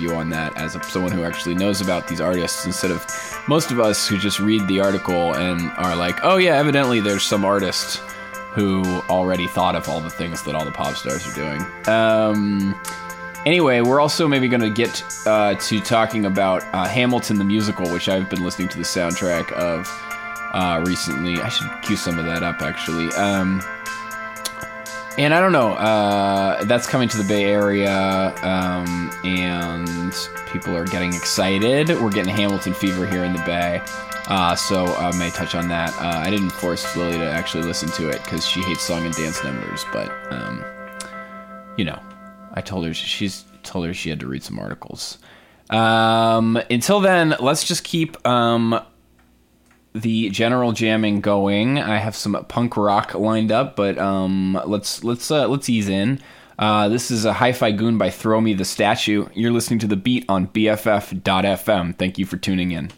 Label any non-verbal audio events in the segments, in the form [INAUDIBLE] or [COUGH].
view on that as a, someone who actually knows about these artists instead of most of us who just read the article and are like, oh yeah, evidently there's some artist who already thought of all the things that all the pop stars are doing. Um, anyway, we're also maybe going to get uh, to talking about uh, Hamilton the musical, which I've been listening to the soundtrack of uh, recently. I should cue some of that up actually. Um, and I don't know. Uh, that's coming to the Bay Area, um, and people are getting excited. We're getting Hamilton fever here in the Bay. Uh, so I may touch on that. Uh, I didn't force Lily to actually listen to it because she hates song and dance numbers. But um, you know, I told her she's told her she had to read some articles. Um, until then, let's just keep um, the general jamming going. I have some punk rock lined up, but um, let's let's uh, let's ease in. Uh, this is a Hi-Fi Goon by Throw Me the Statue. You're listening to the beat on BFF.FM. Thank you for tuning in.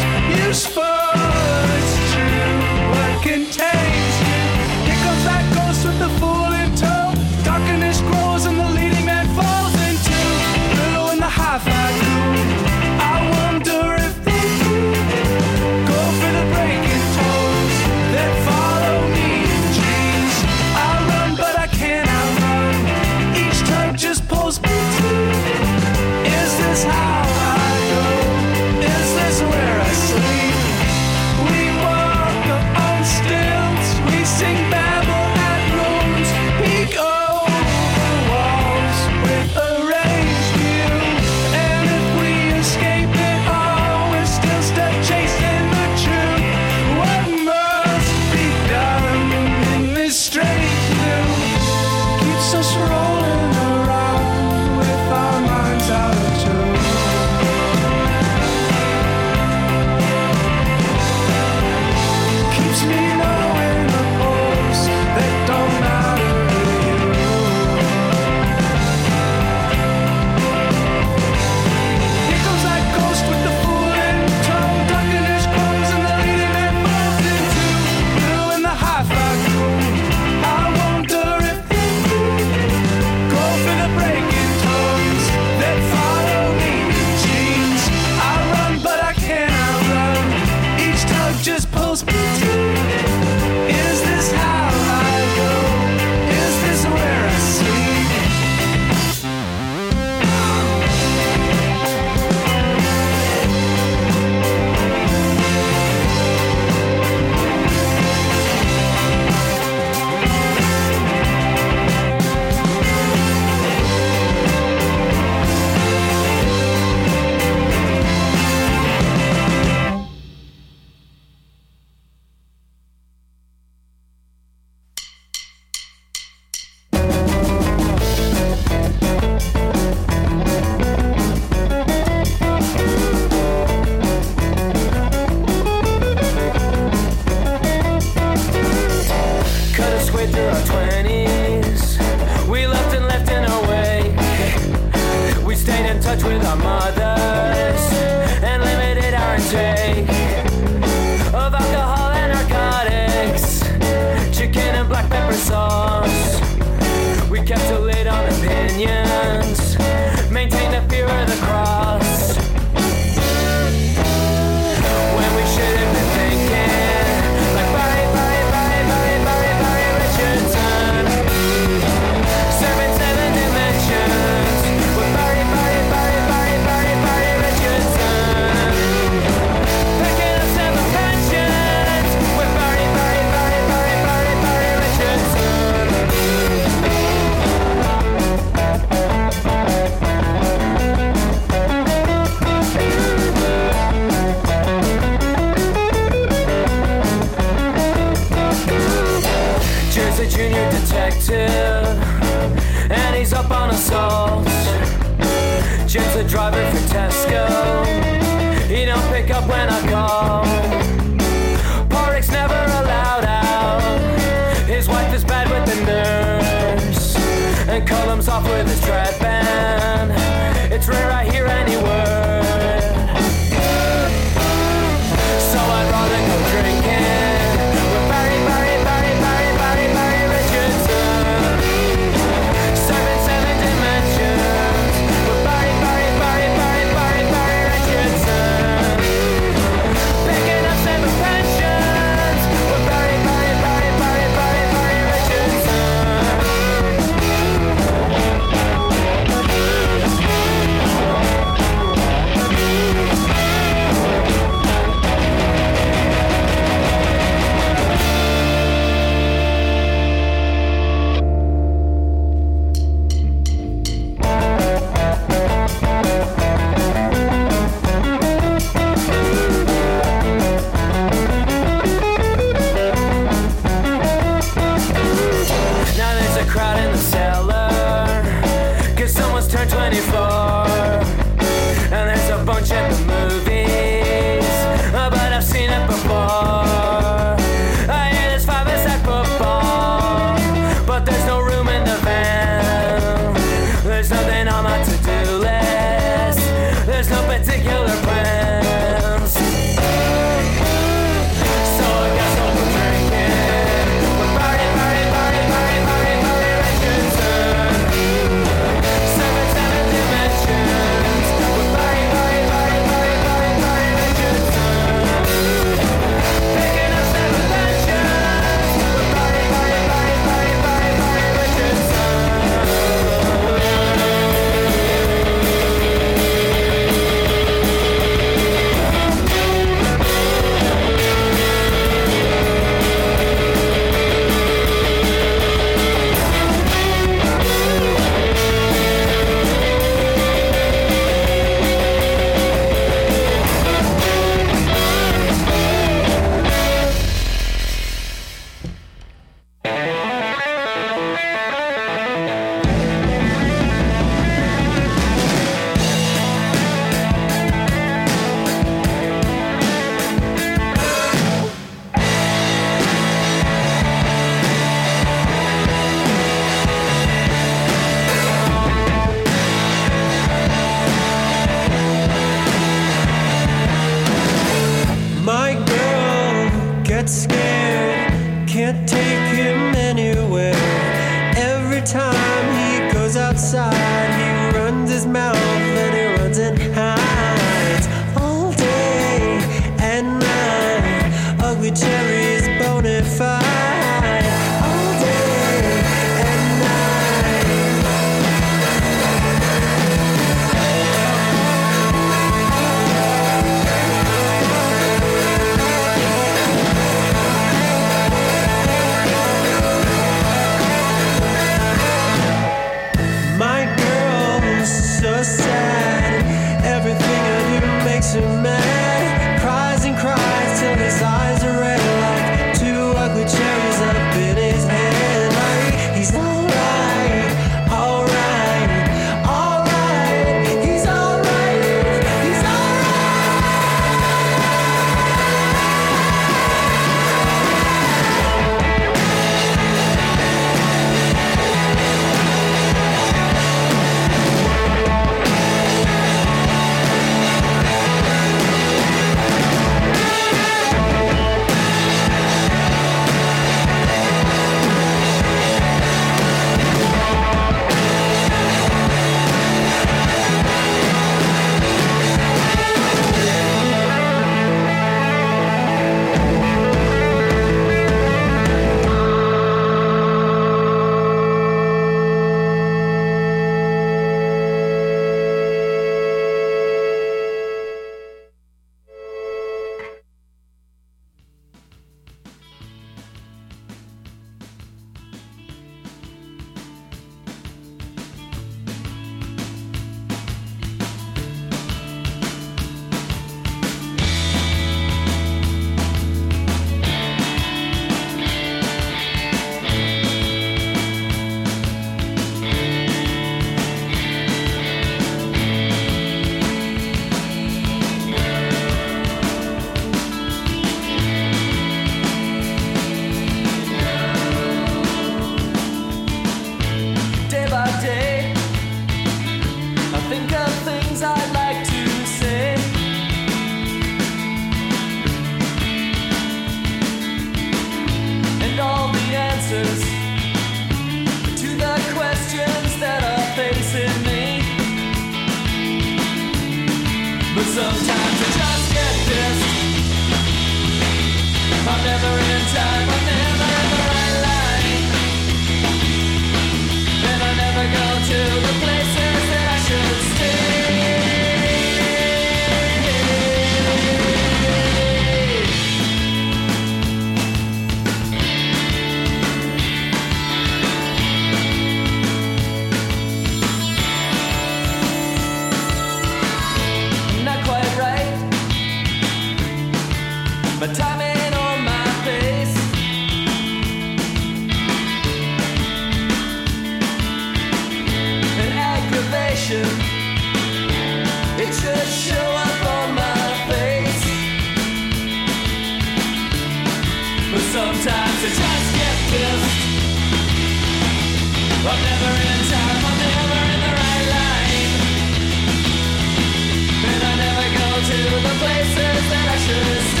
Places that I should stay.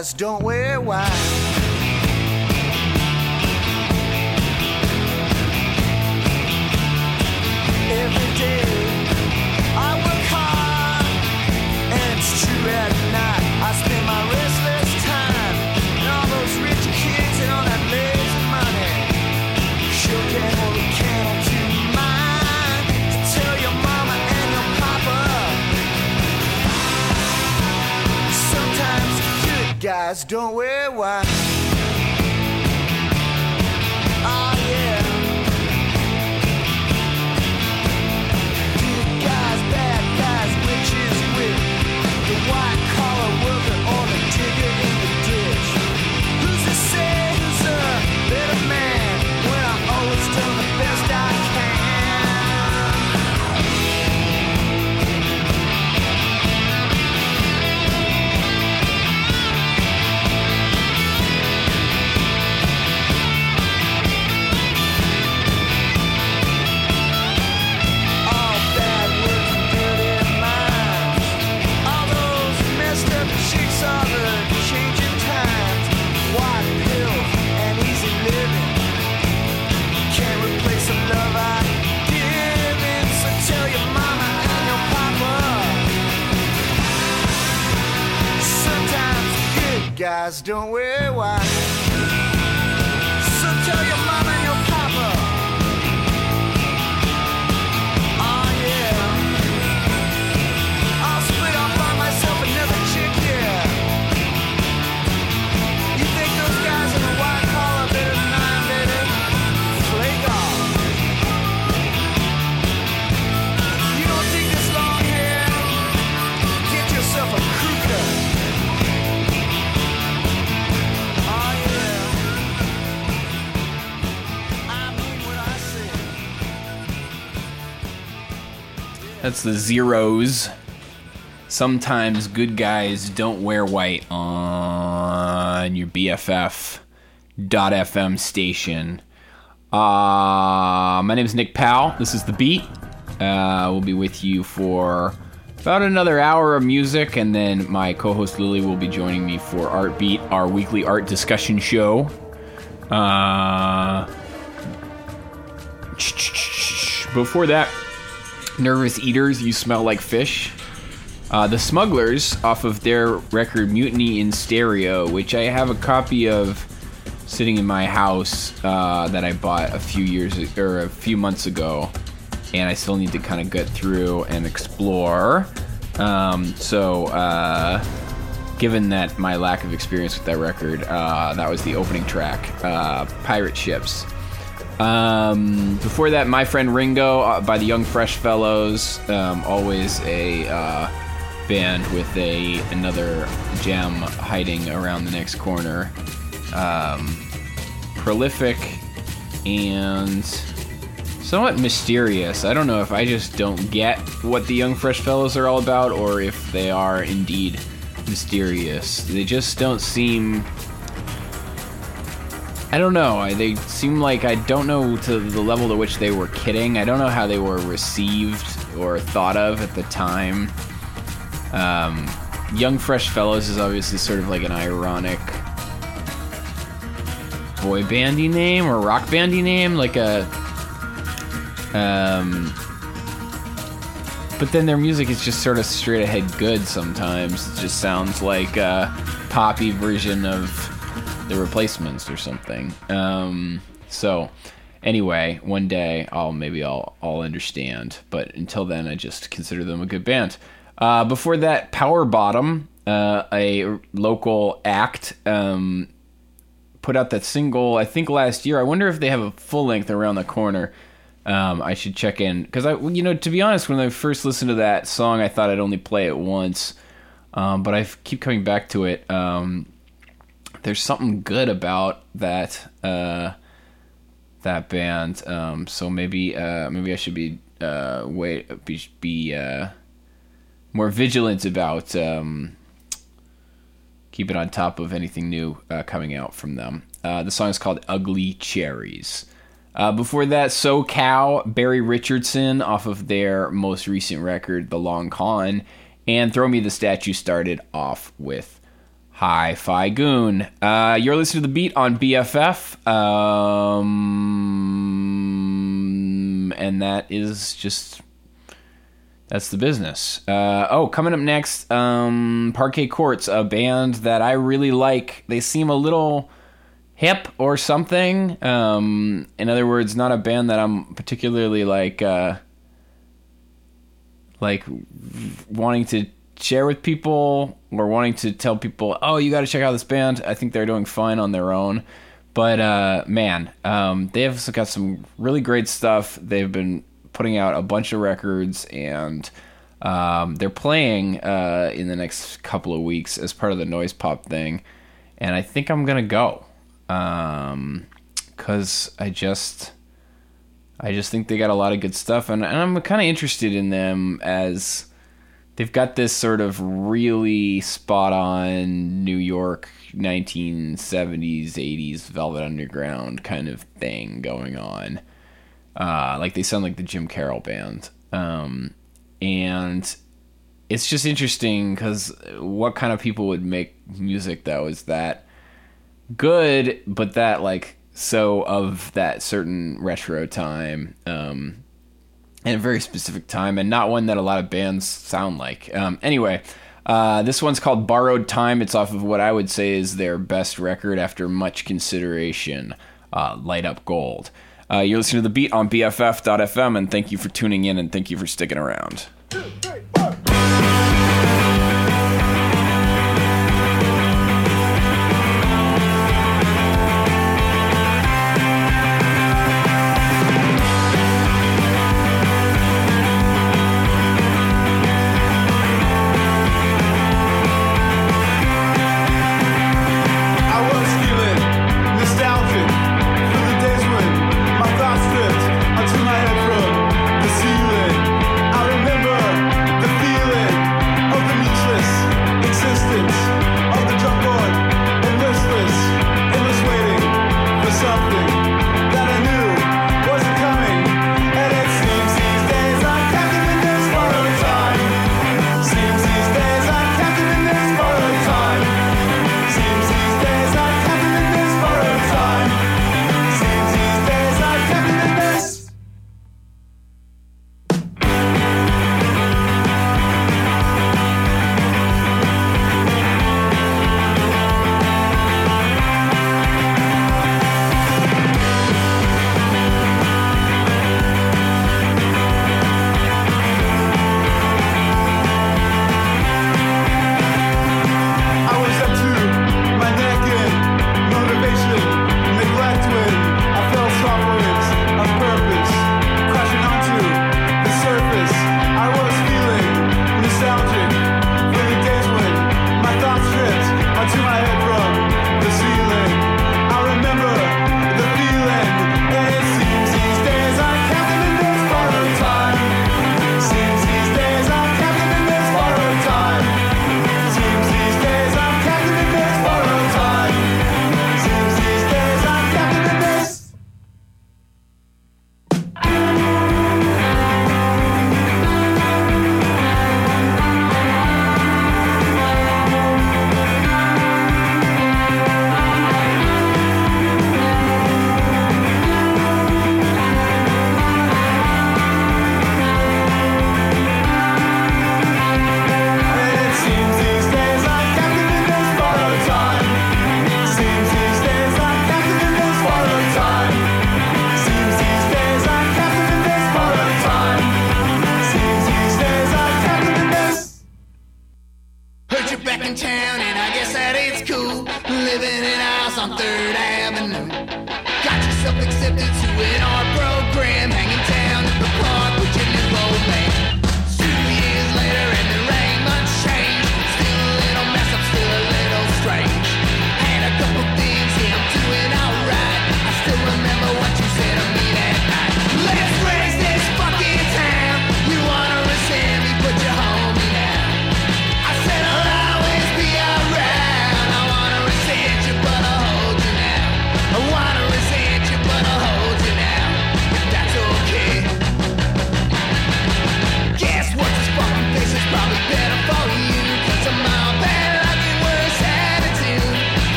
Guys don't wear guys don't wear white. Guys don't wear That's the Zeros. Sometimes good guys don't wear white on your BFF.FM station. Uh, my name is Nick Powell. This is The Beat. Uh, we'll be with you for about another hour of music, and then my co host Lily will be joining me for Art Beat, our weekly art discussion show. Uh, before that, Nervous Eaters, You Smell Like Fish. Uh, the Smugglers, off of their record Mutiny in Stereo, which I have a copy of sitting in my house uh, that I bought a few years or a few months ago, and I still need to kind of get through and explore. Um, so, uh, given that my lack of experience with that record, uh, that was the opening track, uh, Pirate Ships. Um, before that, My Friend Ringo uh, by the Young Fresh Fellows, um, always a uh, band with a another gem hiding around the next corner. Um, prolific and somewhat mysterious. I don't know if I just don't get what the Young Fresh Fellows are all about, or if they are indeed mysterious. They just don't seem. I don't know. I, they seem like I don't know to the level to which they were kidding. I don't know how they were received or thought of at the time. Um, Young Fresh Fellows is obviously sort of like an ironic boy bandy name or rock bandy name, like a. Um, but then their music is just sort of straight ahead good sometimes. It just sounds like a poppy version of the replacements or something. Um, so anyway, one day I'll maybe I'll I'll understand. But until then, I just consider them a good band. Uh, before that, Power Bottom, uh, a local act, um, put out that single I think last year. I wonder if they have a full length around the corner. Um, I should check in because I, you know, to be honest, when I first listened to that song, I thought I'd only play it once, um, but I keep coming back to it. Um, there's something good about that uh, that band, um, so maybe uh, maybe I should be uh, wait be, be uh, more vigilant about um, keeping on top of anything new uh, coming out from them. Uh, the song is called "Ugly Cherries." Uh, before that, So Cow, Barry Richardson off of their most recent record, The Long Con, and Throw Me the Statue started off with Hi Fi Goon. Uh, you're listening to the beat on BFF. Um, and that is just that's the business. Uh, oh, coming up next, um, Parquet Courts, a band that I really like. They seem a little hip or something. Um, in other words, not a band that I'm particularly like, uh, like wanting to share with people or wanting to tell people, oh, you got to check out this band. I think they're doing fine on their own. But uh, man, um, they have got some really great stuff. They've been putting out a bunch of records and um, they're playing uh, in the next couple of weeks as part of the noise pop thing. And I think I'm gonna go because I just I just think they got a lot of good stuff, and, and I'm kind of interested in them as they've got this sort of really spot on New York 1970s 80s Velvet Underground kind of thing going on. Uh, like they sound like the Jim Carroll band, um, and it's just interesting because what kind of people would make music that was that good, but that like so of that certain retro time, um, and a very specific time, and not one that a lot of bands sound like. Um, anyway, uh, this one's called "Borrowed Time." It's off of what I would say is their best record after much consideration, uh, "Light Up Gold." Uh, you're listening to the beat on BFF.FM, and thank you for tuning in, and thank you for sticking around. I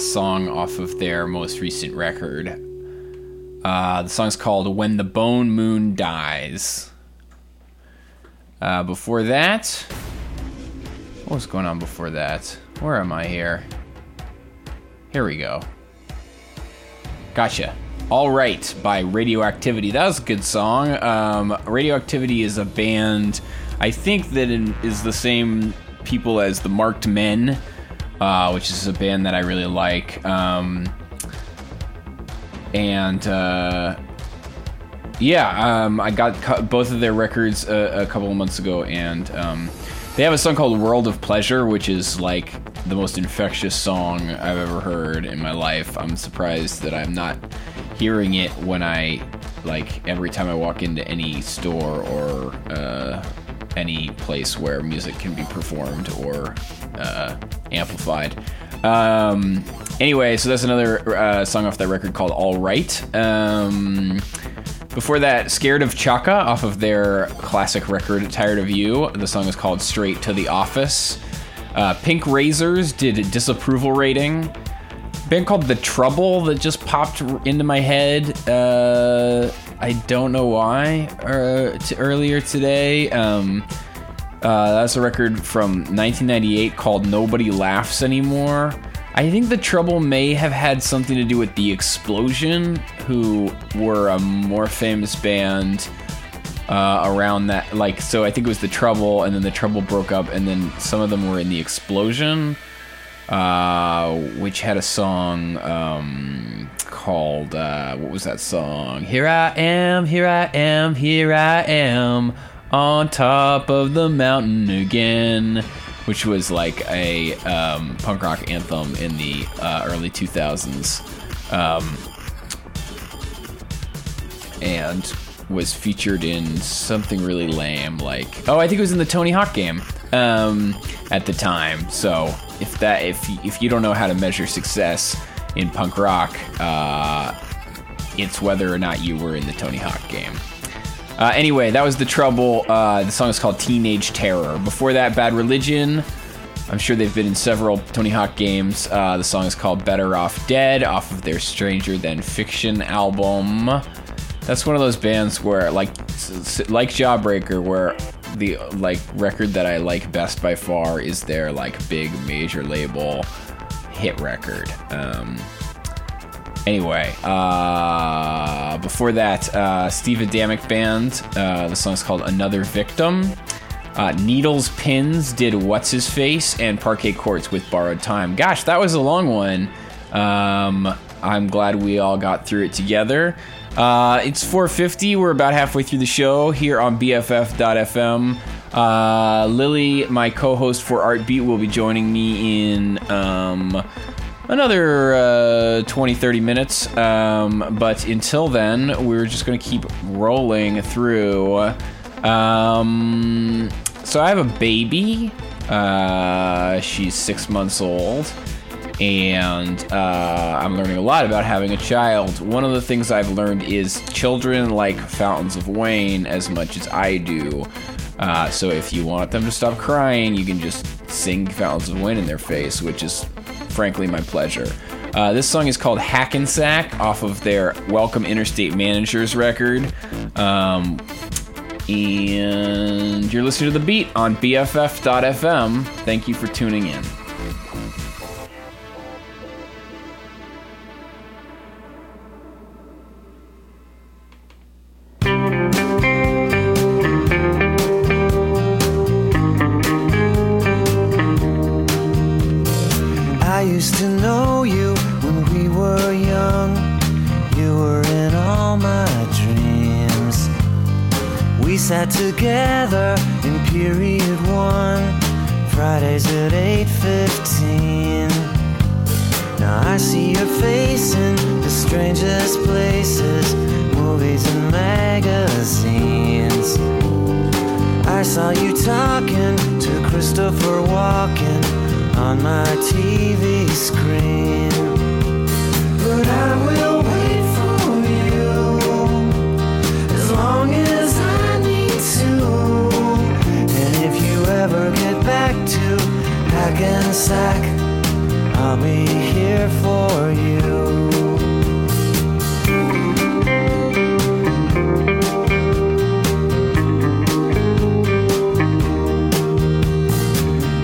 last song off of their most recent record. Uh, the song's called When the Bone Moon Dies. Uh, before that, what was going on before that? Where am I here? Here we go. Gotcha. All Right by Radioactivity. That was a good song. Um, Radioactivity is a band, I think that it is the same people as the Marked Men, uh, which is a band that I really like. Um, and uh, yeah, um, I got cu- both of their records a, a couple of months ago, and um, they have a song called "World of Pleasure," which is like the most infectious song I've ever heard in my life. I'm surprised that I'm not hearing it when I like every time I walk into any store or uh, any place where music can be performed or uh, amplified. Um, anyway, so that's another uh, song off that record called "All Right." Um, before that, Scared of Chaka off of their classic record Tired of You. The song is called Straight to the Office. Uh, Pink Razors did a Disapproval Rating. Band called The Trouble that just popped into my head. Uh, I don't know why. Uh, t- earlier today. Um, uh, that's a record from 1998 called Nobody Laughs Anymore. I think the trouble may have had something to do with The Explosion, who were a more famous band uh, around that. Like, so I think it was The Trouble, and then The Trouble broke up, and then some of them were in The Explosion, uh, which had a song um, called, uh, what was that song? Here I am, here I am, here I am, on top of the mountain again which was like a um, punk rock anthem in the uh, early 2000s, um, and was featured in something really lame, like oh, I think it was in the Tony Hawk game um, at the time. So if that if if you don't know how to measure success in punk rock, uh, it's whether or not you were in the Tony Hawk game. Uh, anyway, that was the trouble. Uh, the song is called Teenage Terror. Before that, Bad Religion. I'm sure they've been in several Tony Hawk games. Uh, the song is called Better Off Dead off of their Stranger Than Fiction album. That's one of those bands where, like, like Jawbreaker, where the like record that I like best by far is their like big major label hit record. Um, Anyway, uh, before that, uh, Steve Adamic Band. Uh, the song's called Another Victim. Uh, Needles Pins did What's His Face and Parquet Courts with Borrowed Time. Gosh, that was a long one. Um, I'm glad we all got through it together. Uh, it's 4:50. We're about halfway through the show here on BFF.fm. Uh, Lily, my co-host for Art Beat, will be joining me in um, another uh, 20 30 minutes. Um, but until then we're just going to keep rolling through. Um, so i have a baby. Uh, she's six months old. And uh, i'm learning a lot about having a child. One of the things i've learned is children like fountains of wayne as much as i do uh, so if you want them to stop crying you can just sing fountains of wayne in their face which is frankly my pleasure. Uh, this song is called Hackensack off of their Welcome Interstate Managers record. Um, and you're listening to The Beat on BFF.fm. Thank you for tuning in. Period one, Fridays at 8:15. Now I see your face in the strangest places, movies and magazines. I saw you talking to Christopher Walken on my TV screen. But I will Sack and sack, I'll be here for you.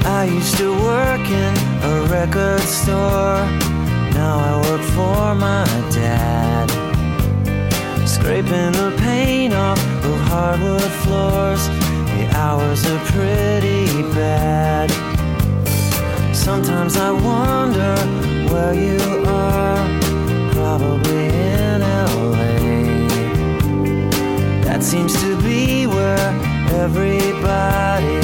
I used to work in a record store. Now I work for my dad. Scraping the paint off of hardwood floors. The hours are pretty bad. Sometimes I wonder where you are. Probably in LA. That seems to be where everybody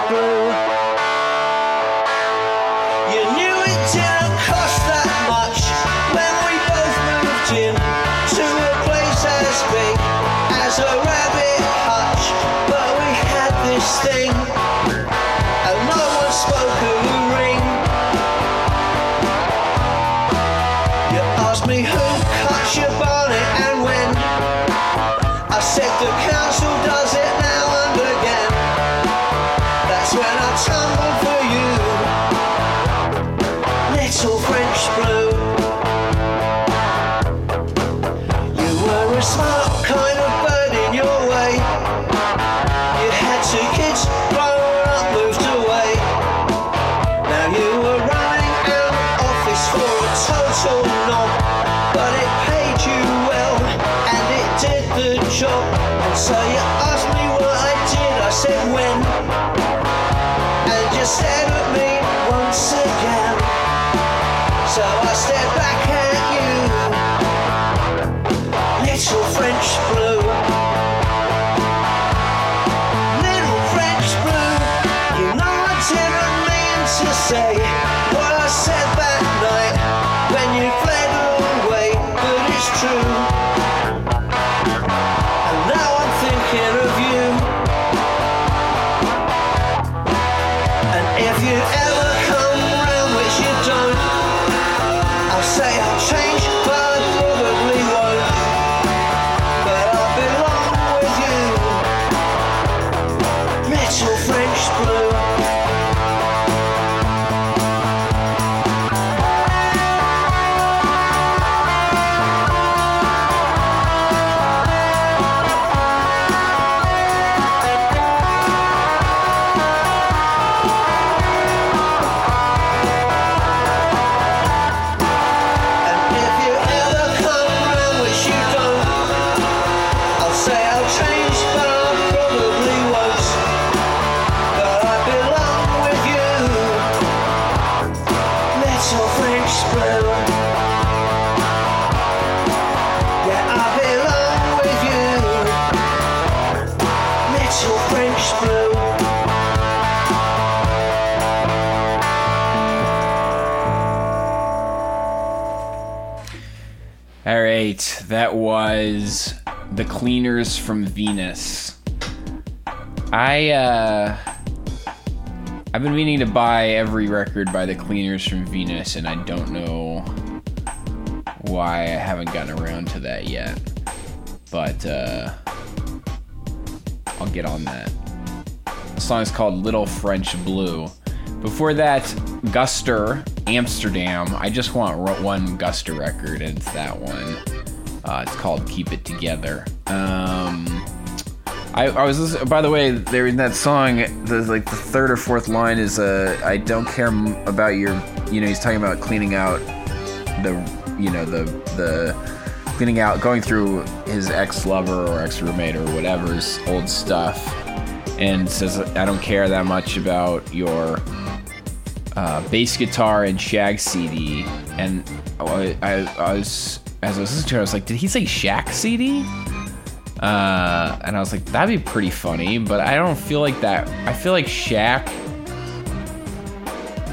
little was The Cleaners from Venus. I uh I've been meaning to buy every record by The Cleaners from Venus and I don't know why I haven't gotten around to that yet. But uh I'll get on that. The song is called Little French Blue. Before that, Guster, Amsterdam. I just want one Guster record, and it's that one. Uh, it's called Keep It Together. Um, I, I was listening, by the way, there in that song, the like the third or fourth line is uh, I don't care about your, you know, he's talking about cleaning out the, you know, the the cleaning out, going through his ex lover or ex roommate or whatever's old stuff, and says I don't care that much about your uh, bass guitar and Shag CD, and I, I, I was as I was listening to it, I was like, did he say Shaq CD? Uh, and I was like, that'd be pretty funny, but I don't feel like that. I feel like Shaq,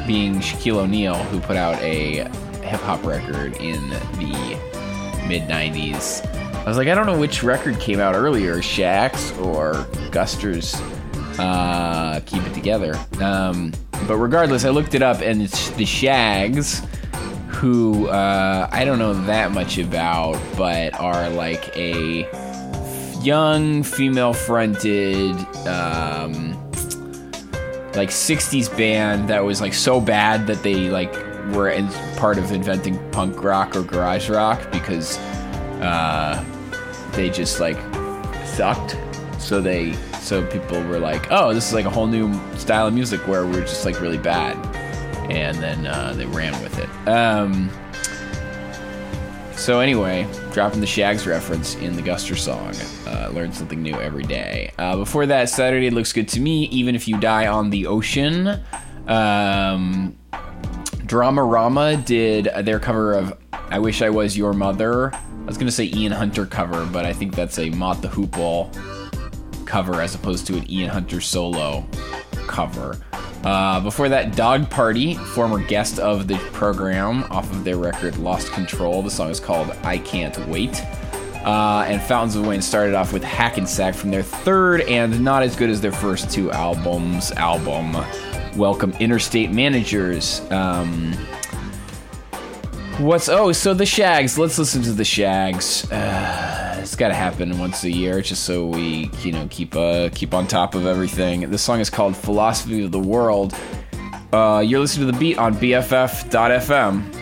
being Shaquille O'Neal, who put out a hip hop record in the mid '90s. I was like, I don't know which record came out earlier, Shaq's or Guster's. Uh, keep it together. Um, but regardless, I looked it up, and it's the Shaggs, who uh, I don't know that much about, but are like a young female fronted um, like 60s band that was like so bad that they like were in, part of inventing punk rock or garage rock because uh, they just like sucked. So they so people were like oh this is like a whole new style of music where we're just like really bad and then uh, they ran with it um, so anyway, dropping the Shaggs reference in the Guster song. Uh, learn something new every day. Uh, before that, Saturday looks good to me, even if you die on the ocean. Um, Dramarama did their cover of "I Wish I Was Your Mother." I was gonna say Ian Hunter cover, but I think that's a Mott the Hoople cover as opposed to an Ian Hunter solo cover. Uh, before that, Dog Party, former guest of the program, off of their record Lost Control. The song is called I Can't Wait. Uh, and Fountains of Wayne started off with Hackensack from their third and not as good as their first two albums album, Welcome Interstate Managers. Um, what's oh so the Shaggs? Let's listen to the Shaggs. Uh, got to happen once a year, just so we you know keep uh keep on top of everything. This song is called Philosophy of the World. Uh, you're listening to the beat on BFF.fm.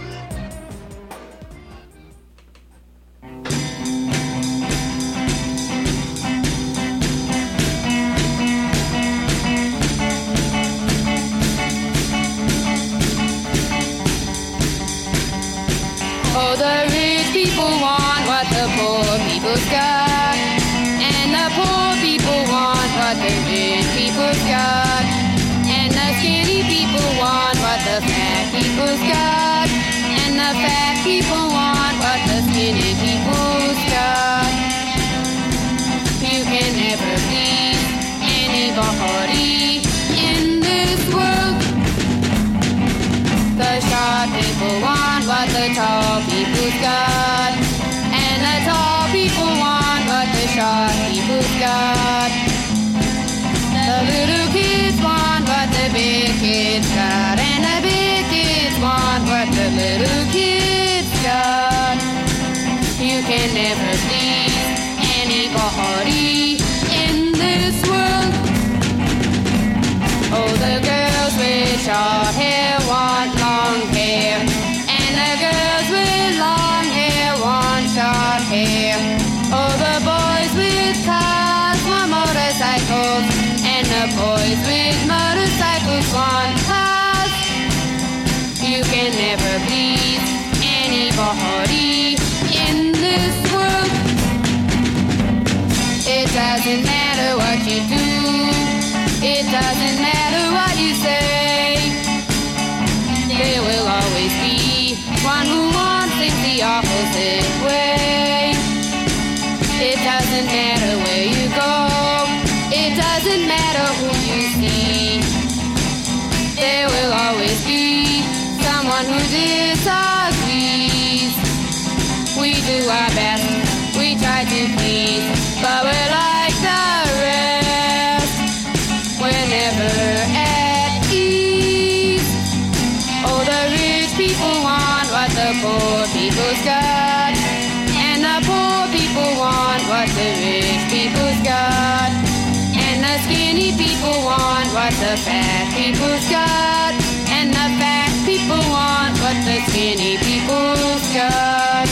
God.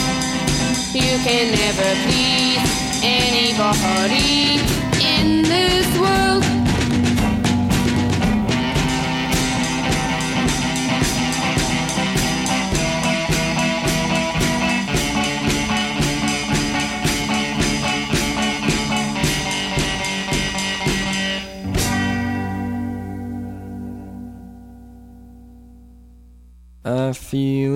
You can never please anybody in this world. I feel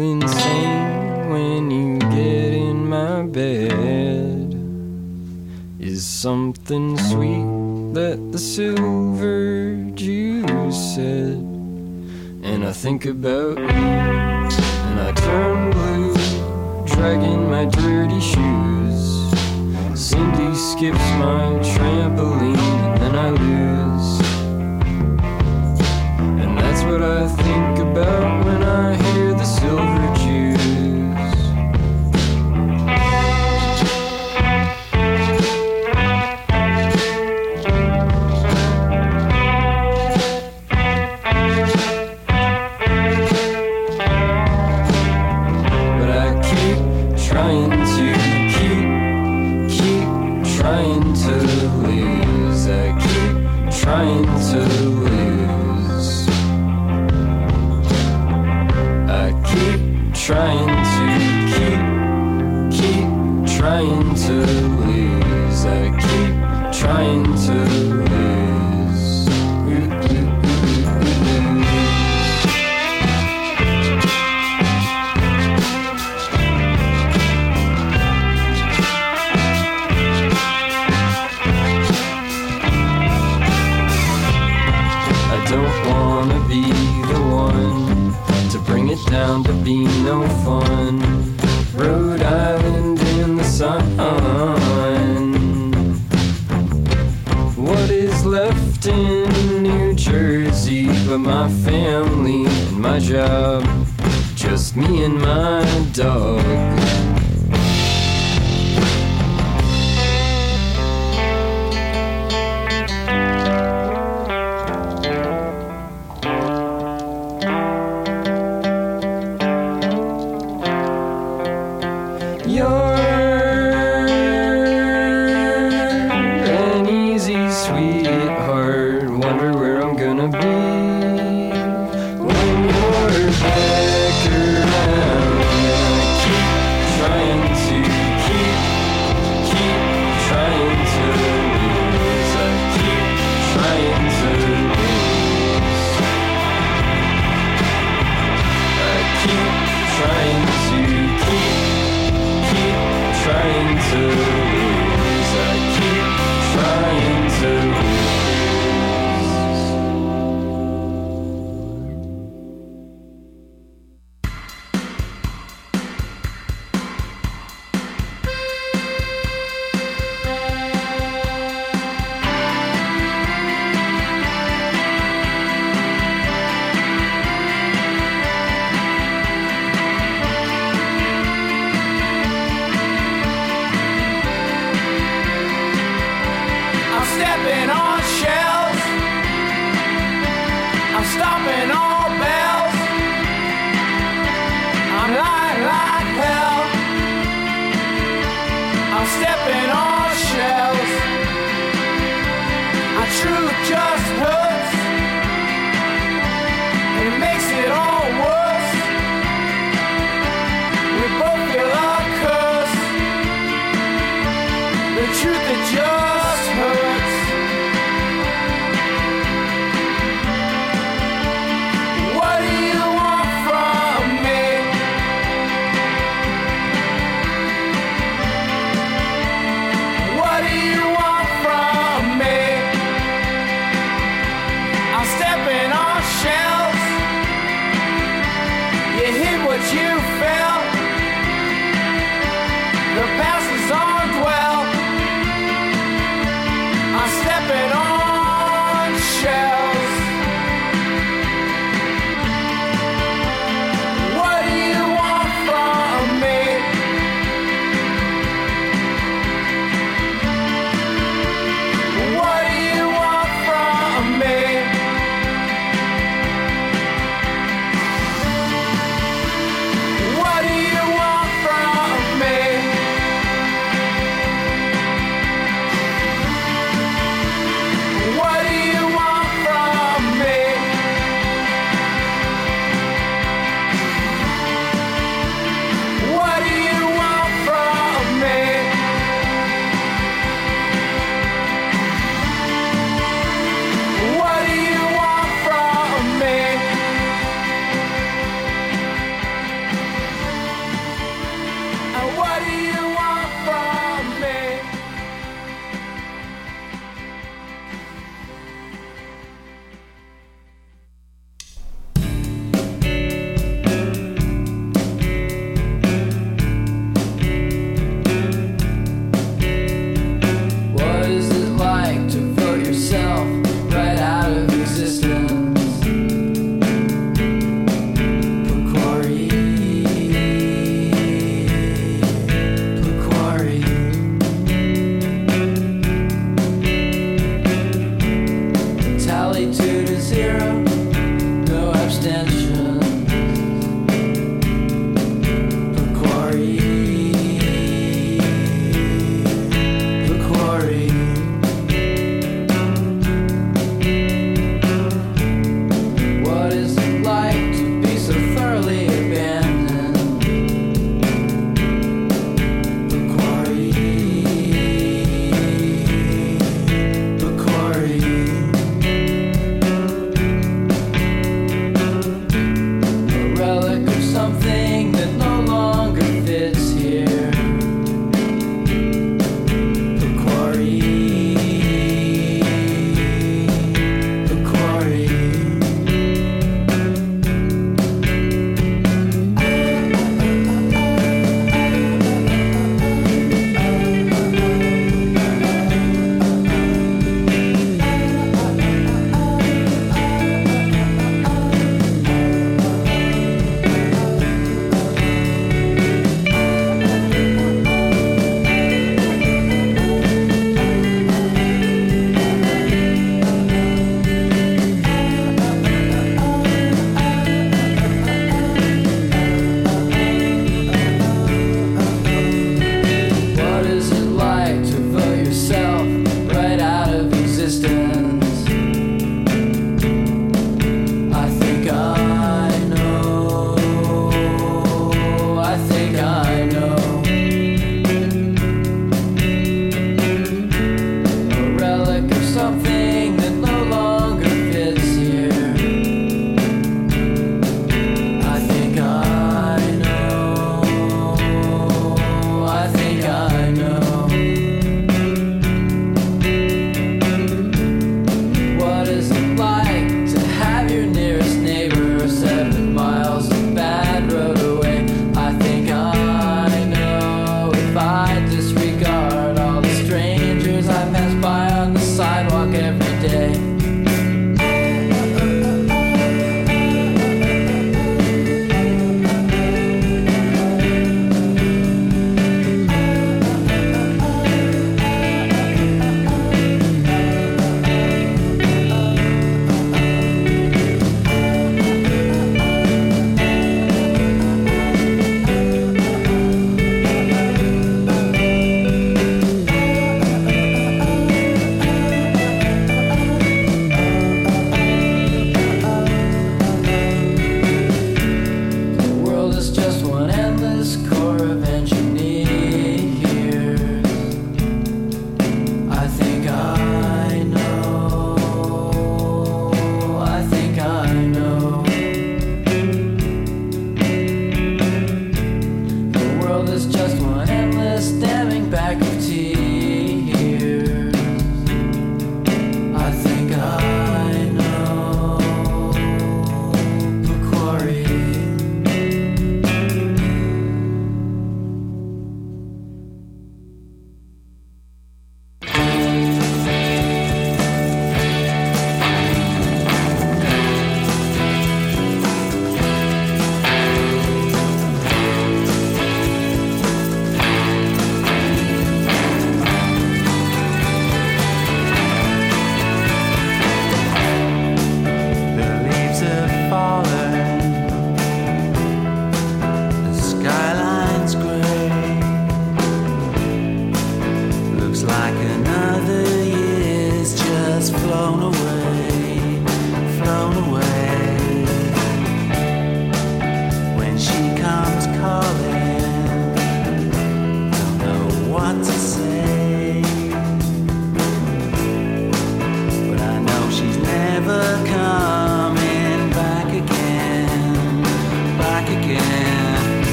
something sweet that the silver juice said. And I think about you, and I turn blue, dragging my dirty shoes. Cindy skips my trampoline, and then I lose. And that's what I think about. bound to be no fun. Rhode Island in the sun. What is left in New Jersey but my family and my job? Just me and my dog.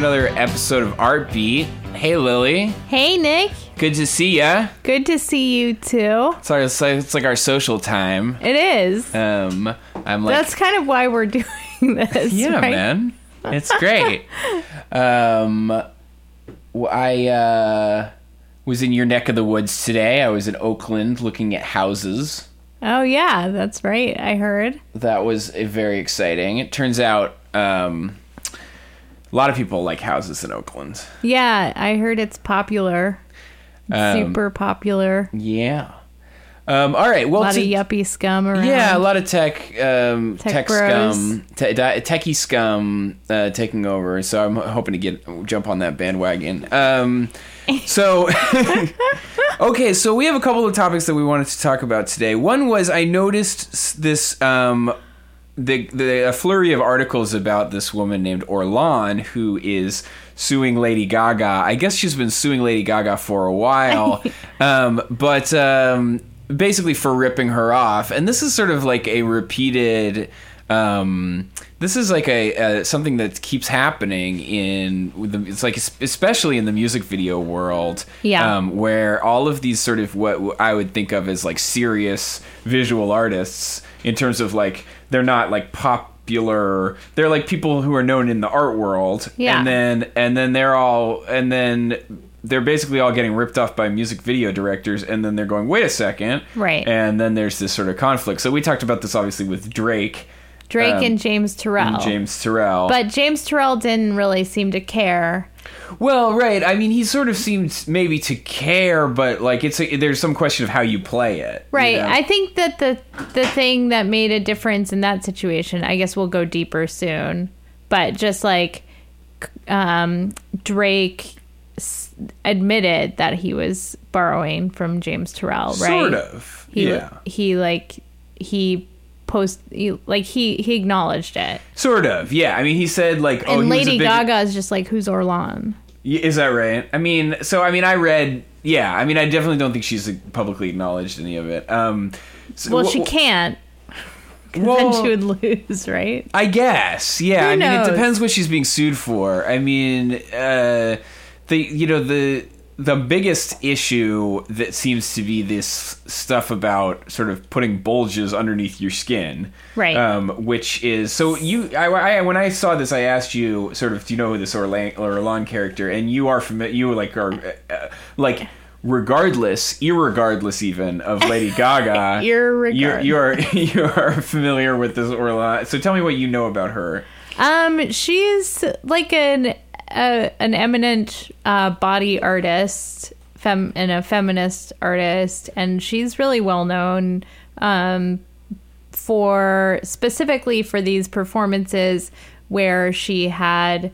Another episode of Art Beat. Hey, Lily. Hey, Nick. Good to see ya. Good to see you too. Sorry, it's like, it's like our social time. It is. Um, I'm like, That's kind of why we're [LAUGHS] doing this. yeah, right? man, it's great. [LAUGHS] um, I uh, was in your neck of the woods today. I was in Oakland looking at houses. Oh, yeah, that's right. I heard. That was uh, very exciting. It turns out um, a lot of people like houses in Oakland. Yeah, I heard it's popular. Um, Super popular. Yeah. Um, all right. A lot to- of yuppie scum around. Yeah, a lot of tech, um, Tech tech, scum, te- di- techie scum uh, taking over. So I'm hoping to get jump on that bandwagon. Um, [LAUGHS] so, [LAUGHS] okay, so we have a couple of topics that we wanted to talk about today. One was I noticed this. Um, the, the a flurry of articles about this woman named Orlan who is suing Lady Gaga. I guess she's been suing Lady Gaga for a while, [LAUGHS] um, but um, basically for ripping her off. And this is sort of like a repeated. Um, this is like a, uh something that keeps happening in the, it's like especially in the music video world Yeah. um, where all of these sort of what I would think of as like serious visual artists in terms of like they're not like popular. They're like people who are known in the art world. Yeah. and then and then they're all and then they're basically all getting ripped off by music video directors and then they're going wait a second. Right. and then there's this sort of conflict. So we talked about this obviously with Drake Drake um, and James Turrell. and James Turrell But James Turrell didn't really seem to care. Well, right. I mean, he sort of seems maybe to care, but like it's a, there's some question of how you play it. you Right. know? I think that the the thing that made a difference in that situation, I guess we'll go deeper soon, but just like um, Drake s- admitted that he was borrowing from James Turrell, right? Sort of, He, yeah. He like he post like he he acknowledged it. Sort of. Yeah. I mean, he said like, oh, and Lady big- Gaga is just like, who's Orlan? Is that right? I mean, so I mean, I read. Yeah. I mean, I definitely don't think she's publicly acknowledged any of it. Um. so Well, wh- she can't. Well- then she would lose, right? I guess, yeah. Who I mean, it depends what she's being sued for. I mean, uh, the you know the the biggest issue that seems to be this stuff about sort of putting bulges underneath your skin, Right. Um, which is so you. I, I when I saw this, I asked you sort of, do you know who this Orlan, Orlan character? And you are familiar. You like are uh, like. Regardless, irregardless, even of Lady [LAUGHS] Gaga, you're Irregardless. you are [LAUGHS] you are familiar with this Orlan. So tell me what you know about her. Um, she's like an uh, an eminent uh, body artist, fem and a feminist artist, and she's really well known um, for specifically for these performances where she had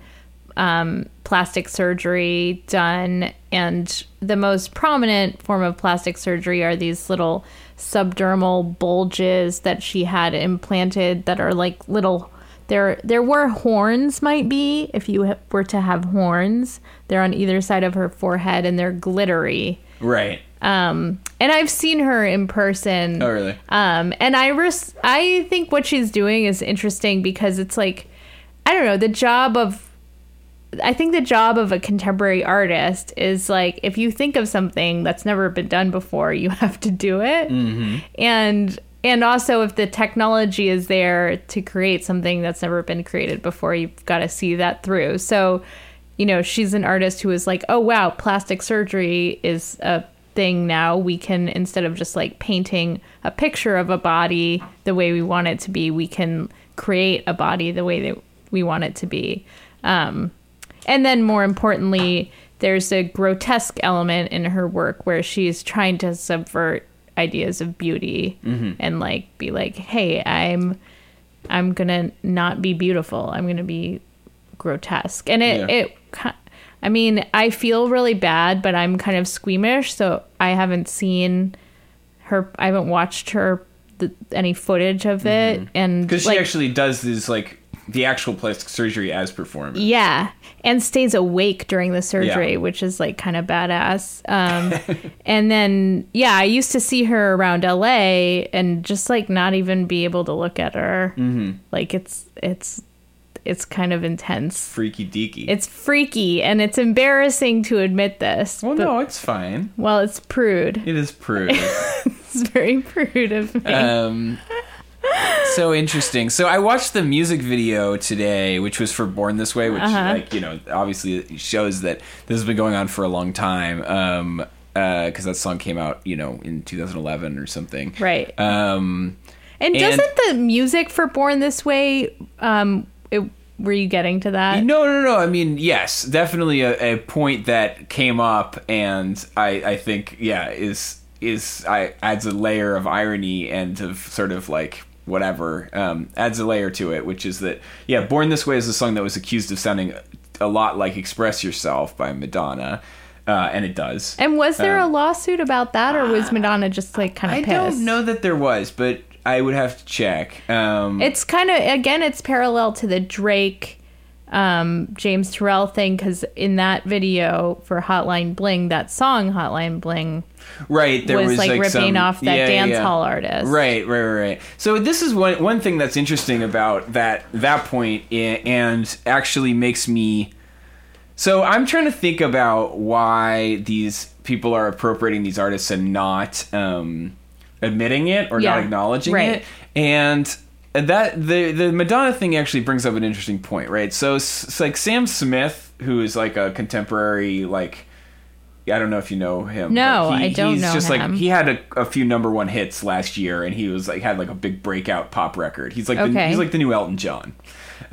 um, plastic surgery done, and the most prominent form of plastic surgery are these little subdermal bulges that she had implanted that are like little. There, there were horns, might be if you were to have horns. They're on either side of her forehead, and they're glittery. Right. Um, and I've seen her in person. Oh, really? Um, and I res- I think what she's doing is interesting because it's like, I don't know, the job of, I think the job of a contemporary artist is like, if you think of something that's never been done before, you [LAUGHS] have to do it. Mm-hmm. And, and also if the technology is there to create something that's never been created before, you've got to see that through. So, you know, she's an artist who is like, oh, wow, plastic surgery is a thing now. We can, instead of just like painting a picture of a body the way we want it to be, we can create a body the way that we want it to be. Um, and then, more importantly, there's a grotesque element in her work where she's trying to subvert ideas of beauty Mhm. and like be like, hey, I'm I'm gonna not be beautiful. I'm gonna be grotesque, and it Yeah. it. I mean, I feel really bad, but I'm kind of squeamish, so I haven't seen her. I haven't watched her the, any footage of it, and Because like, she actually does these like the actual plastic surgery as performance. yeah, and stays awake during the surgery, Yeah. which is like kind of badass. [LAUGHS] Um, and then yeah, I used to see her around LA and just like not even be able to look at her. Mm-hmm. Like it's it's it's kind of intense. Freaky deaky. It's freaky and it's embarrassing to admit this. well, but- no, it's fine. Well, it's prude. It is prude. [LAUGHS] It's very prude of me. um, so interesting. So I watched the music video today, which was for "Born This Way," which, Uh-huh. like you know, obviously shows that this has been going on for a long time. Um, because that song came out, you know, in 2011 or something. right. Um, and and- doesn't the music for Born This Way um it, were you getting to that? No, no, no. I mean, yes, definitely a, a point that came up, and I, I think, yeah, is is I adds a layer of irony and of sort of like whatever um, adds a layer to it, which is that yeah, "Born This Way" is a song that was accused of sounding a lot like "Express Yourself" by Madonna, uh, and it does. And was there Um, a lawsuit about that, or was Madonna just like kind of I pissed? don't know that there was, but I would have to check. Um, It's kind of again, it's parallel to the Drake, um, James Turrell thing because in that video for Hotline Bling, that song Hotline Bling, right there was, was, like, ripping some- off that yeah, dance yeah. hall artist. right right right right so this is one one thing that's interesting about that that and actually makes me so i'm trying to think about why these people are appropriating these artists and not um admitting it or Yeah, not acknowledging right. it and that the the Madonna thing actually brings up an interesting point, right? So it's, like Sam Smith, who is like a contemporary, like I don't know if you know him. No, but I don't he's know just him. like he had a, a few number one hits last year, and he was like had like a big breakout pop record. He's like the, Okay. he's like the new Elton John.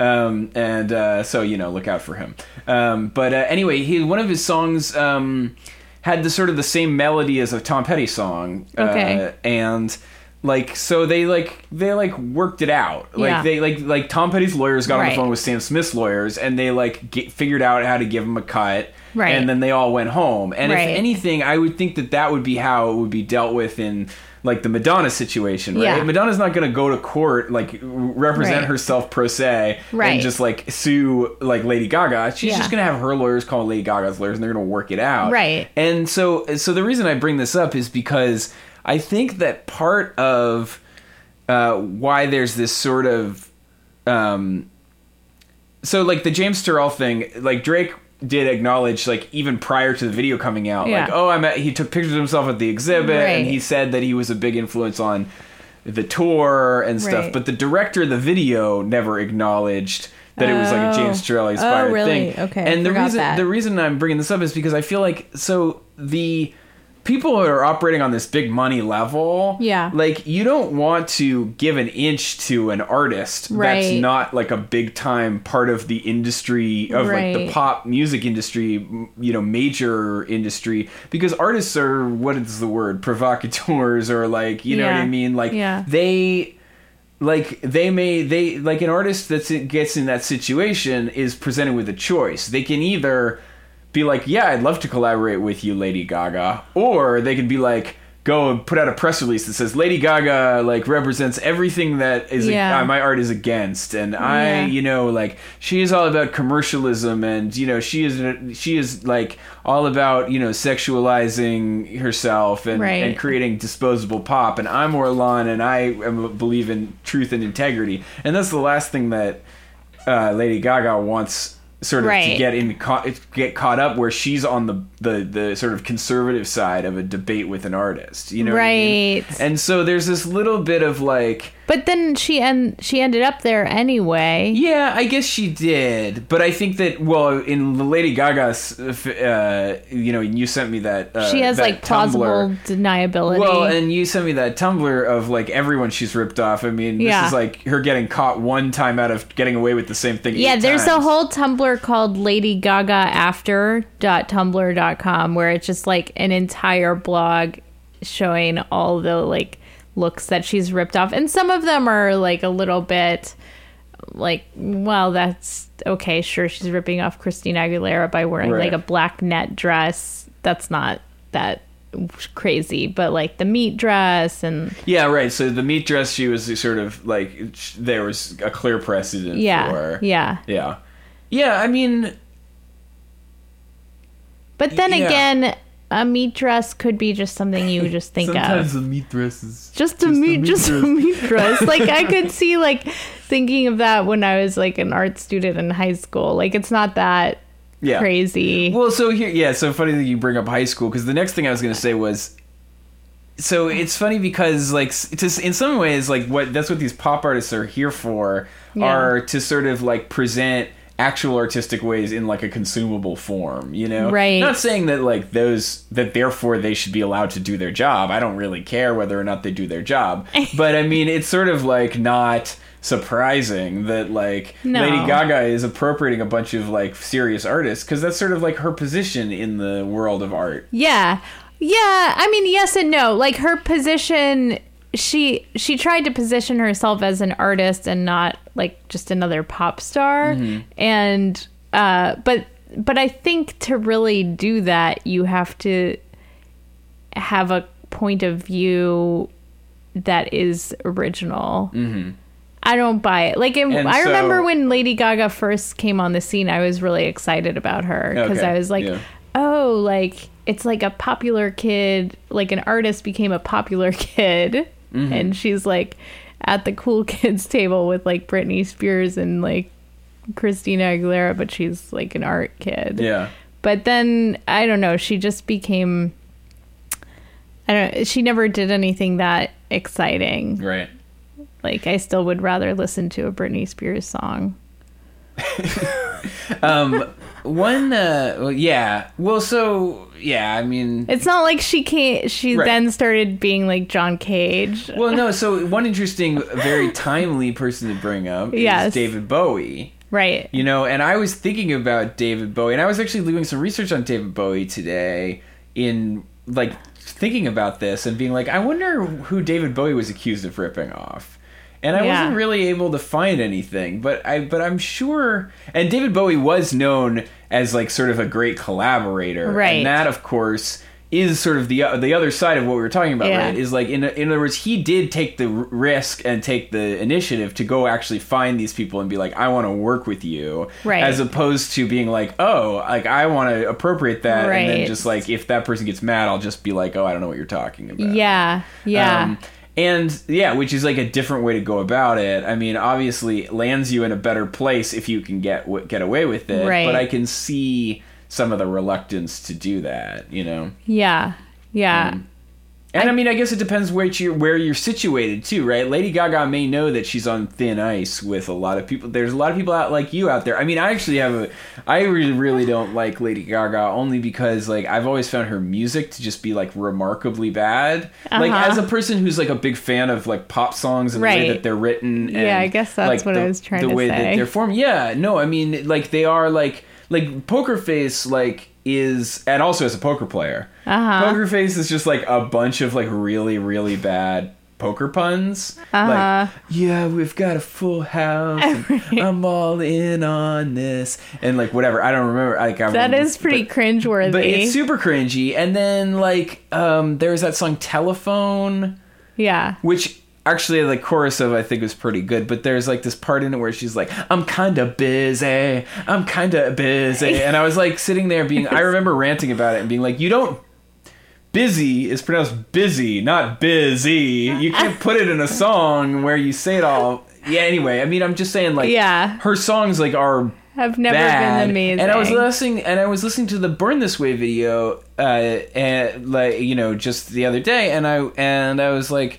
Um, and uh, so you know, look out for him. Um, but uh, anyway, he one of his songs um, had the sort of the same melody as a Tom Petty song. Okay. Uh, and like so they like they like worked it out. Like Yeah. they like like Tom Petty's lawyers got on the phone with Sam Smith's lawyers, and they like get, figured out how to give him a cut. Right. And then they all went home. And Right. if anything, I would think that that would be how it would be dealt with in like the Madonna situation, right? Yeah. Madonna's not going to go to court like represent Right. herself pro se Right. and just like sue like Lady Gaga. She's Yeah. just going to have her lawyers call Lady Gaga's lawyers and they're going to work it out. Right. And so so the reason I bring this up is because I think that part of uh, why there's this sort of um, so like the James Turrell thing, like Drake did acknowledge like even prior to the video coming out, like oh I'm at, he took pictures of himself at the exhibit Right. and he said that he was a big influence on the tour and stuff, Right. but the director of the video never acknowledged that it was like a Oh. James Turrell inspired Oh, really? thing. Okay, and the reason that. the reason I'm bringing this up is because I feel like so the people who are operating on this big money level, Yeah. like you don't want to give an inch to an artist that's not like a big time part of the industry of like the pop music industry, you know, major industry. Because artists are what is the word? Provocateurs or like you know what I mean, like Yeah. they like they may they like an artist that gets in that situation is presented with a choice. They can either be like yeah i'd love to collaborate with you lady gaga or they could be like go and put out a press release that says lady gaga like represents everything that is Yeah. uh, my art is against and i Yeah. you know like she is all about commercialism and you know she is she is like all about you know sexualizing herself and, Right. and creating disposable pop and i'm orlan and i am, believe in truth and integrity and that's the last thing that uh, lady gaga wants sort of to get in caught, get caught up where she's on the, the the sort of conservative side of a debate with an artist you know what I mean? Right. and so there's this little bit of like But then she en- she ended up there anyway. yeah, I guess she did, but I think that well, in the Lady Gaga's, uh, you know, you sent me that. Uh, she has that like plausible Tumblr. deniability. Well, and you sent me that Tumblr of like everyone she's ripped off. I mean, this Yeah. is like her getting caught one time out of getting away with the same thing. yeah, there's a whole Tumblr called Lady Gaga After.tumblr.com where it's just like an entire blog showing all the like looks that she's ripped off, and some of them are like a little bit like, well, that's okay. Sure, she's ripping off Christina Aguilera by wearing Right. like a black net dress. That's not that crazy, but like the meat dress and Yeah, right. So the meat dress, she was sort of like there was a clear precedent yeah, for. yeah. Yeah. Yeah, I mean, But then Yeah. again, a meat dress could be just something you just think of. Sometimes a meat dress is Just a meat, just a meat dress. [LAUGHS] like I could see like thinking of that when I was like an art student in high school. Like it's not that yeah. crazy. Well, so here, yeah. So funny that you bring up high school because the next thing I was going to say was, so it's funny because like to, in some ways like what that's what these pop artists are here for Yeah. are to sort of like present actual artistic ways in like a consumable form you know Right. not saying that like those that therefore they should be allowed to do their job i don't really care whether or not they do their job [LAUGHS] but i mean it's sort of like not surprising that like No. lady gaga is appropriating a bunch of like serious artists because that's sort of like her position in the world of art Yeah. Yeah, I mean yes and no. Like her position she she tried to position herself as an artist and not like just another pop star. And uh but but I think to really do that you have to have a point of view that is original. I don't buy it. Like, it, I remember when Lady Gaga first came on the scene, I was really excited about her because Okay, I was like, yeah. oh, like it's like a popular kid, like an artist became a popular [LAUGHS] kid, Mm-hmm. and she's like at the cool [LAUGHS] kids table with like Britney Spears and like Christina Aguilera, but she's like an art kid. yeah But then I don't know, she just became. I don't. She never did anything that exciting. right Like I still would rather listen to a Britney Spears song. [LAUGHS] Um one uh well, yeah well so yeah i mean It's not like she can't. She Right. then started being like John Cage. well no so [LAUGHS] one interesting very timely person to bring up Yes. is david bowie Right. You know, and I was thinking about David Bowie, and I was actually doing some research on David Bowie today in like thinking about this and being like, I wonder who David Bowie was accused of ripping off. And I Yeah. wasn't really able to find anything, but I but I'm sure and David Bowie was known as like sort of a great collaborator. Right. And that of course is sort of the the other side of what we were talking about, Yeah. right? Is like in in other words, he did take the risk and take the initiative to go actually find these people and be like, I want to work with you, Right. As opposed to being like, oh, like I want to appropriate that, and then just like if that person gets mad, I'll just be like, oh, I don't know what you're talking about. Yeah. Yeah. Um, and yeah, which is like a different way to go about it. I mean, obviously, lands you in a better place if you can get get away with it. Right. But I can see some of the reluctance to do that. You know. yeah. Yeah. Um, And I, mean, I guess it depends where you're where you're situated too, right? Lady Gaga may know that she's on thin ice with a lot of people. There's a lot of people out like you out there. I mean, I actually have a. I really, really don't like Lady Gaga only because like I've always found her music to just be like remarkably bad. Like Uh-huh. as a person who's like a big fan of like pop songs and the way that they're written. And, Yeah, I guess that's like, what the, I was trying the to way that they're formed. Yeah, no, I mean, like they are like like Poker Face like is and also as a poker player. Uh-huh. Poker Face is just like a bunch of like really really bad poker puns. Uh-huh. Like, yeah, we've got a full house. [LAUGHS] I'm all in on this, and like whatever. I don't remember. Like I'm, That is pretty but- cringeworthy. But it's super cringy. And then like um, there's that song Telephone yeah. which actually the chorus of I think was pretty good, but there's like this part in it where she's like, "I'm kind of busy, I'm kind of busy," [LAUGHS] and I was like sitting there being, I remember ranting about it and being like, "You don't." Busy is pronounced busy, not busy. You can't put it in a song where you say it all. Yeah. Anyway, I mean, I'm just saying, like, Yeah. her songs like are Have never bad. been amazing. And I was listening, and I was listening to the "Born This Way" video, uh, and like you know, just the other day, and I and I was like,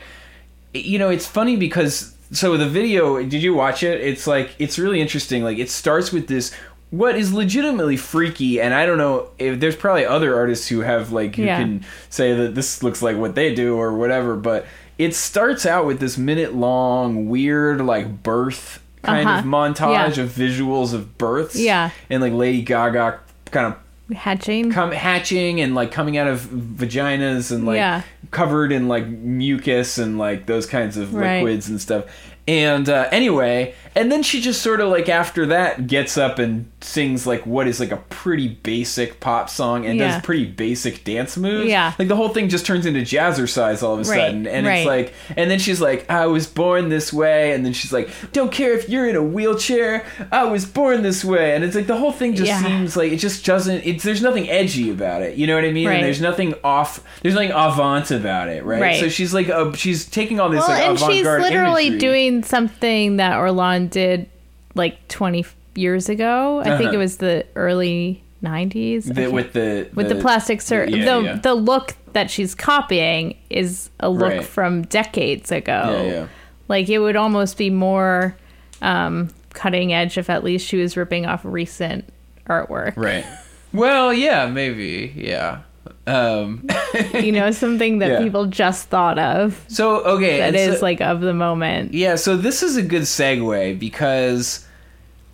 you know, it's funny because so the video, did you watch it? It's like it's really interesting. Like it starts with this. What is legitimately freaky, and I don't know if there's probably other artists who have like who Yeah. can say that this looks like what they do or whatever, but it starts out with this minute long weird like birth kind Uh-huh. of montage Yeah. of visuals of births. Yeah. And like Lady Gaga kind of Hatching. come hatching and like coming out of vaginas and like Yeah. Covered in like mucus and like those kinds of Right. liquids and stuff. And uh, anyway, and then she just sort of like after that gets up and sings like what is like a pretty basic pop song and Yeah. does pretty basic dance moves. Yeah. Like the whole thing just turns into jazzercise all of a Right, sudden. And it's like and then she's like, I was born this way and then she's like, Don't care if you're in a wheelchair, I was born this way and it's like the whole thing just Yeah. seems like it just doesn't it's there's nothing edgy about it. You know what I mean? Right. And there's nothing off there's nothing avant about it, right? Right. So she's like uh, she's taking all this well, like and she's literally imagery. doing something that Orlan did like 20 years ago. I think Uh-huh. it was the early 90s. The, with the with the, plastic sur- yeah, the yeah. the look that she's copying is a look Right. from decades ago. Yeah, yeah. Like it would almost be more um, cutting edge if at least she was ripping off recent artwork. Right. [LAUGHS] Well, yeah, maybe. Yeah. Um [LAUGHS] you know, something that Yeah. people just thought of so okay, that is so- like of the moment. Yeah, so this is a good segue because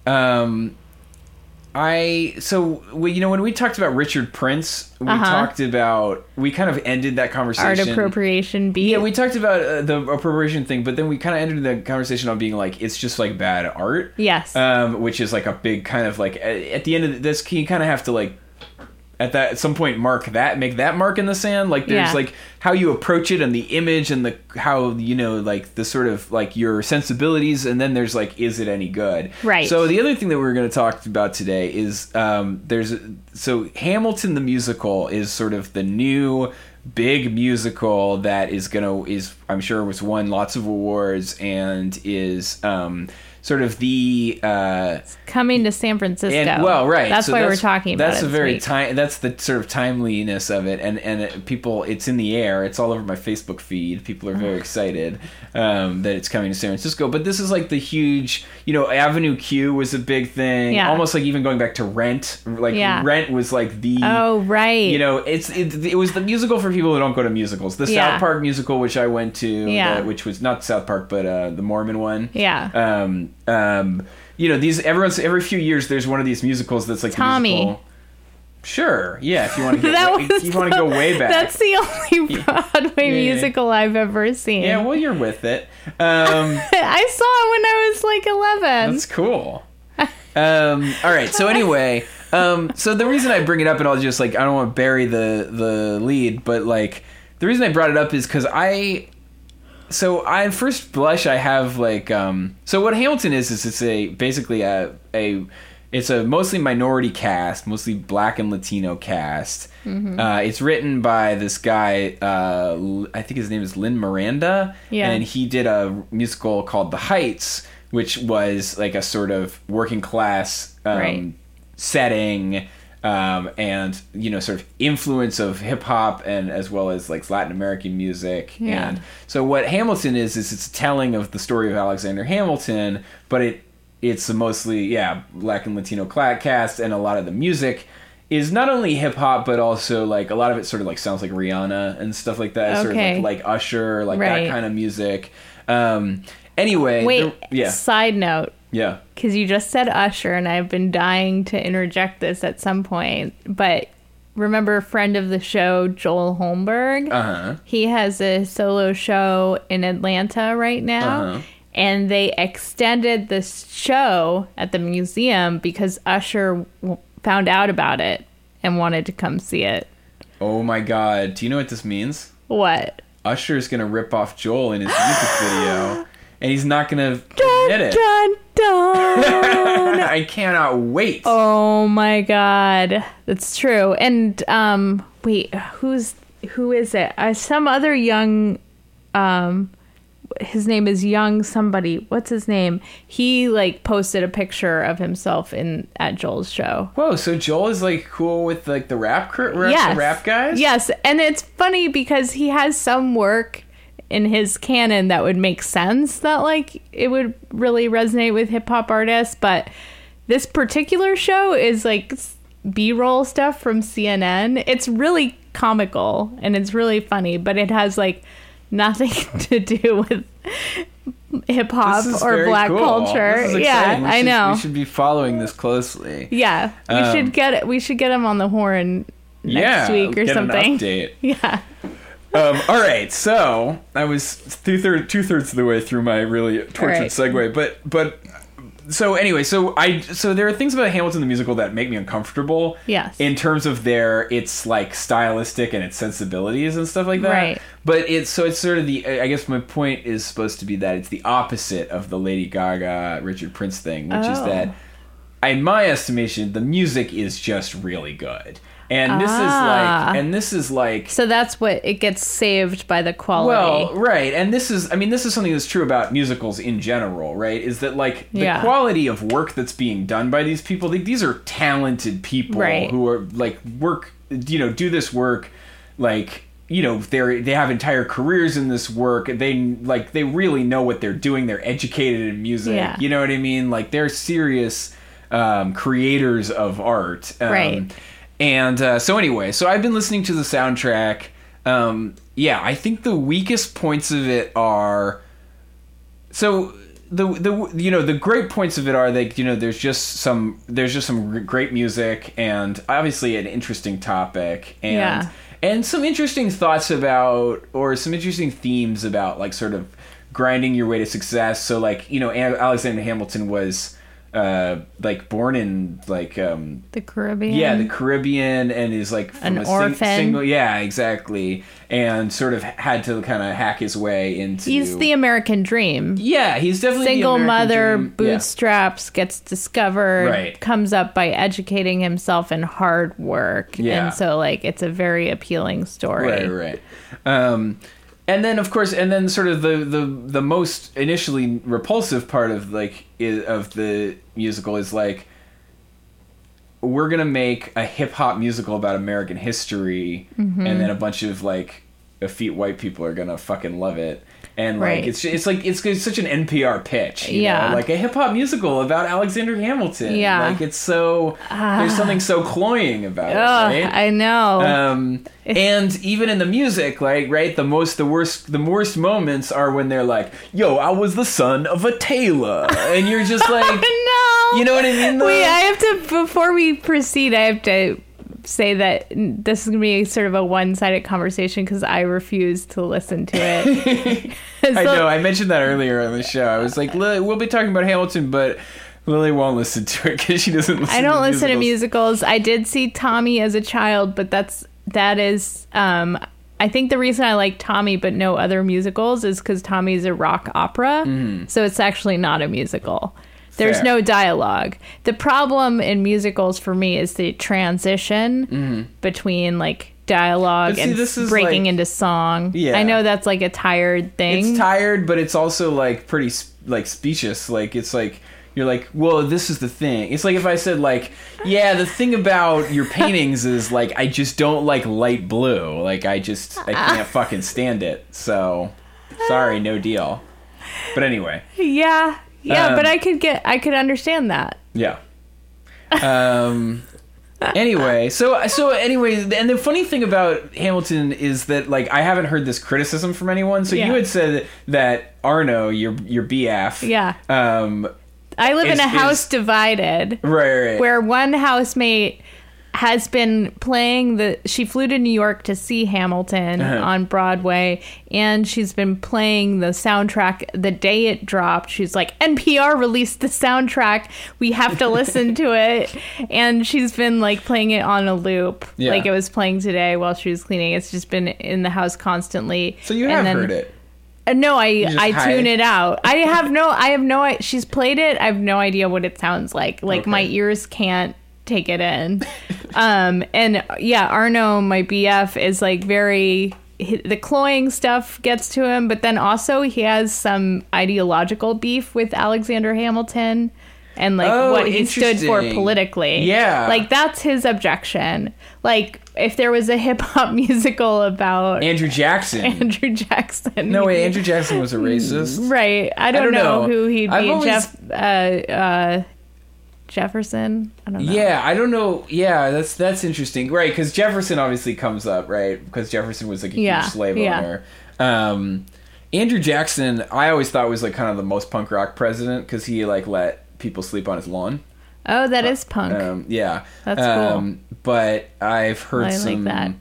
um I so we, you know when we talked about Richard Prince, we Uh-huh. talked about we kind of ended that conversation. Art appropriation beat. Yeah, we talked about uh, the appropriation thing, but then we kind of ended the conversation on being like it's just like bad art. Yes. Um, which is like a big kind of like at, at the end of this, you kind of have to like at that at some point mark that make that mark in the sand. Like there's Yeah. like how you approach it and the image and the how you know like the sort of like your sensibilities, and then there's like is it any good? Right. So the other thing that we're going to talk about today is um, there's so Hamilton the musical is sort of the new big musical that is gonna is I'm sure was won lots of awards and is um, sort of the uh, Coming to San Francisco. and well, right. That's So why we're talking about That's it. a very time. That's the sort of timeliness of it, and and it, people, it's in the air. It's all over my Facebook feed. People are very excited um, that it's coming to San Francisco. But this is like the huge, you know, Avenue Q was a big thing. Yeah. Almost like even going back to Rent. Like Yeah. Rent was like the. Oh, right. You know, it's it, it was the musical for people who don't go to musicals. The Yeah. South Park musical, which I went to, Yeah. uh, which was not South Park, but uh, the Mormon one Yeah. um, um, you know, these everyone's every few years there's one of these musicals that's like Tommy. musical- Sure, yeah. If you want to go, that way, was you want to go way back. That's the only Broadway Yeah, musical I've ever seen. yeah, well, you're with it. Um, [LAUGHS] I saw it when I was like 11. that's cool. [LAUGHS] Um, all right. So anyway, um, so the reason I bring it up, and I'll just like I don't want to bury the the lead, but like the reason I brought it up is because I. So I at first blush I have like um so what Hamilton is is it's a basically a a it's a mostly minority cast mostly black and Latino cast. Uh, it's written by this guy uh, I think his name is Lin Miranda Yeah. and he did a musical called The Heights which was like a sort of working class um, Right. setting um, and you know sort of influence of hip hop and as well as like Latin American music. Yeah. and so what Hamilton is is it's a telling of the story of Alexander Hamilton but it it's a mostly yeah black and Latino cast and a lot of the music is not only hip hop but also like a lot of it sort of like sounds like Rihanna and stuff like that sort of like, like Usher like Right. that kind of music. Um anyway Wait, yeah. side note, yeah because you just said Usher, and I've been dying to interject this at some point, but remember friend of the show, Joel Holmberg? uh-huh He has a solo show in Atlanta right now. Uh-huh. And they extended this show at the museum because Usher w- found out about it and wanted to come see it. oh my god do you know what this means What? Usher is gonna rip off Joel in his music video, [GASPS] and he's not gonna Dun, admit it. dun, dun. [LAUGHS] I cannot wait. oh my god, that's true. And um, wait, who's who is it? Uh, some other young, um, his name is Young somebody. What's his name? He like posted a picture of himself in at Joel's show. Whoa, so Joel is like cool with like the rap cr- rap, yes. the rap guys? Yes, and it's funny because he has some work in his canon that would make sense that like it would really resonate with hip hop artists, but this particular show is like B roll stuff from CNN. It's really comical and it's really funny, but it has like nothing [LAUGHS] to do with hip hop or black cool. culture. Yeah. We I know. We should be following this closely. yeah, we Um, should get we should get him on the horn next yeah, week or get something. An update. [LAUGHS] Yeah. Um, all right, so I was two thirds two thirds of the way through my really tortured right. segue, but but so anyway, so I so there are things about Hamilton the musical that make me uncomfortable. Yes. In terms of their its like stylistic and its sensibilities and stuff like that. Right. But it's so it's sort of the I guess my point is supposed to be that it's the opposite of the Lady Gaga Richard Prince thing, which is Oh. that in my estimation the music is just really good. And this Ah. is like and this is like So that's what it gets saved by the quality. well, right, and this is I mean this is something that's true about musicals in general, right? Is that like the Yeah. quality of work that's being done by these people? Like, these are talented people Right. who are like work, you know, do this work like you know they're they have entire careers in this work they like they really know what they're doing they're educated in music Yeah. you know what i mean like they're serious um, creators of art um, Right. And uh, so anyway, so I've been listening to the soundtrack. Um, yeah, I think the weakest points of it are so the the you know the great points of it are like you know there's just some there's just some great music and obviously an interesting topic and Yeah. and some interesting thoughts about or some interesting themes about like sort of grinding your way to success. So like you know Alexander Hamilton was uh like born in like um the Caribbean. yeah, the Caribbean, and is like from An a sing- orphan. single. Yeah, exactly, and sort of had to kind of hack his way into. He's the American dream. yeah, he's definitely Single mother, dream. Yeah. bootstraps, gets discovered, Right. comes up by educating himself in hard work. Yeah. And so, like, it's a very appealing story. Right, right. Um, and then, of course, and then sort of the the the most initially repulsive part of like i of the musical is like we're gonna make a hip hop musical about American history, Mhm. and then a bunch of like effete white people are gonna fucking love it. And like Right. it's it's like it's, it's such an NPR pitch, you Yeah. know? like a hip hop musical about Alexander Hamilton. Yeah. like it's so there's Ah. something so cloying about Ugh, it. Right? I know. Um, and even in the music, like right, the most the worst the worst moments are when they're like, "Yo, I was the son of a tailor," and you're just [LAUGHS] like, no. You know what I mean? though? Wait, I have to, before we proceed, I have to say that this is going to be sort of a one sided conversation because I refuse to listen to it. [LAUGHS] [LAUGHS] I know. I mentioned that earlier on the show. I was like, we'll be talking about Hamilton, but Lily won't listen to it because she doesn't listen. I don't to listen to musicals. I did see Tommy as a child, but that's that is um I think the reason I like Tommy but no other musicals is cuz Tommy's a rock opera. Mhm. So it's actually not a musical. There's Fair. no dialogue. The problem in musicals for me is the transition Mhm. between like dialogue see, and breaking like- into song. Yeah. I know that's like a tired thing. It's tired, but it's also like pretty sp- like specious. Like it's like you're like, well, this is the thing. It's like if I said like, yeah, the thing about your [LAUGHS] paintings is like I just don't like light blue. Like I just I can't [LAUGHS] fucking stand it. So sorry, no deal. But anyway, yeah. Yeah, Um, but I could get I could understand that. yeah. Um. anyway, so so anyway, and the funny thing about Hamilton is that like I haven't heard this criticism from anyone. So Yeah. you had said that Arno, your your BF, Yeah. um, I live in a house is- divided. Right, right. Where one housemate has been playing the she flew to New York to see Hamilton Uh-huh. on Broadway and she's been playing the soundtrack the day it dropped. She's like NPR released the soundtrack. We have to listen to [LAUGHS] it. And she's been like playing it on a loop. Yeah. Like it was playing today while she was cleaning. It's just been in the house constantly. So you have then- heard it. uh, no, I I hide? tune it out. I [LAUGHS] have no I have no she's played it. I have no idea what it sounds like. Like my ears can't take it in. um and yeah, Arno my BF is like very the cloying stuff gets to him, but then also he has some ideological beef with Alexander Hamilton and like Oh, what he stood for politically. Yeah. Like that's his objection. Like if there was a hip hop [LAUGHS] musical about Andrew Jackson. [LAUGHS] Andrew Jackson. no way, Andrew Jackson was a racist. Right. I don't, don't know, know. who he'd be. always- Jeff uh uh Jefferson? I don't know. Yeah, I don't know. Yeah, that's that's interesting, right? Because Jefferson obviously comes up, right? Because Jefferson was like a Yeah, huge slave yeah. owner, um, Andrew Jackson, I always thought was like kind of the most punk rock president because he like let people sleep on his lawn. Oh, that is punk. Um, yeah, That's cool. um, But I've heard I like some. that.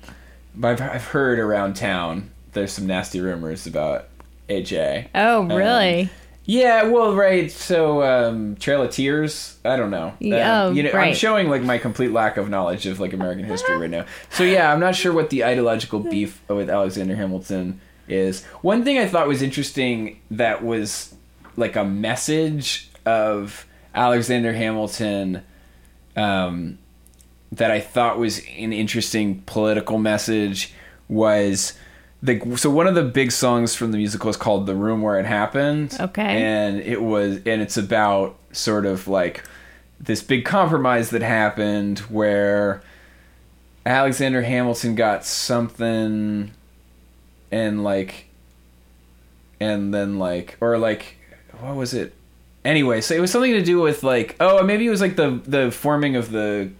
I've I've heard around town there's some nasty rumors about AJ. oh, um, really? Yeah, well, right. So, um, Trail of Tears. I don't know. Yeah, Um, oh, you know, I'm showing like my complete lack of knowledge of like American history right now. So yeah, I'm not sure what the ideological beef with Alexander Hamilton is. One thing I thought was interesting that was like a message of Alexander Hamilton. Um, that I thought was an interesting political message was the so one of the big songs from the musical is called "The Room Where It Happened." Okay. and it was and it's about sort of like this big compromise that happened where Alexander Hamilton got something and like and then like or like what was it anyway so it was something to do with like oh maybe it was like the the forming of the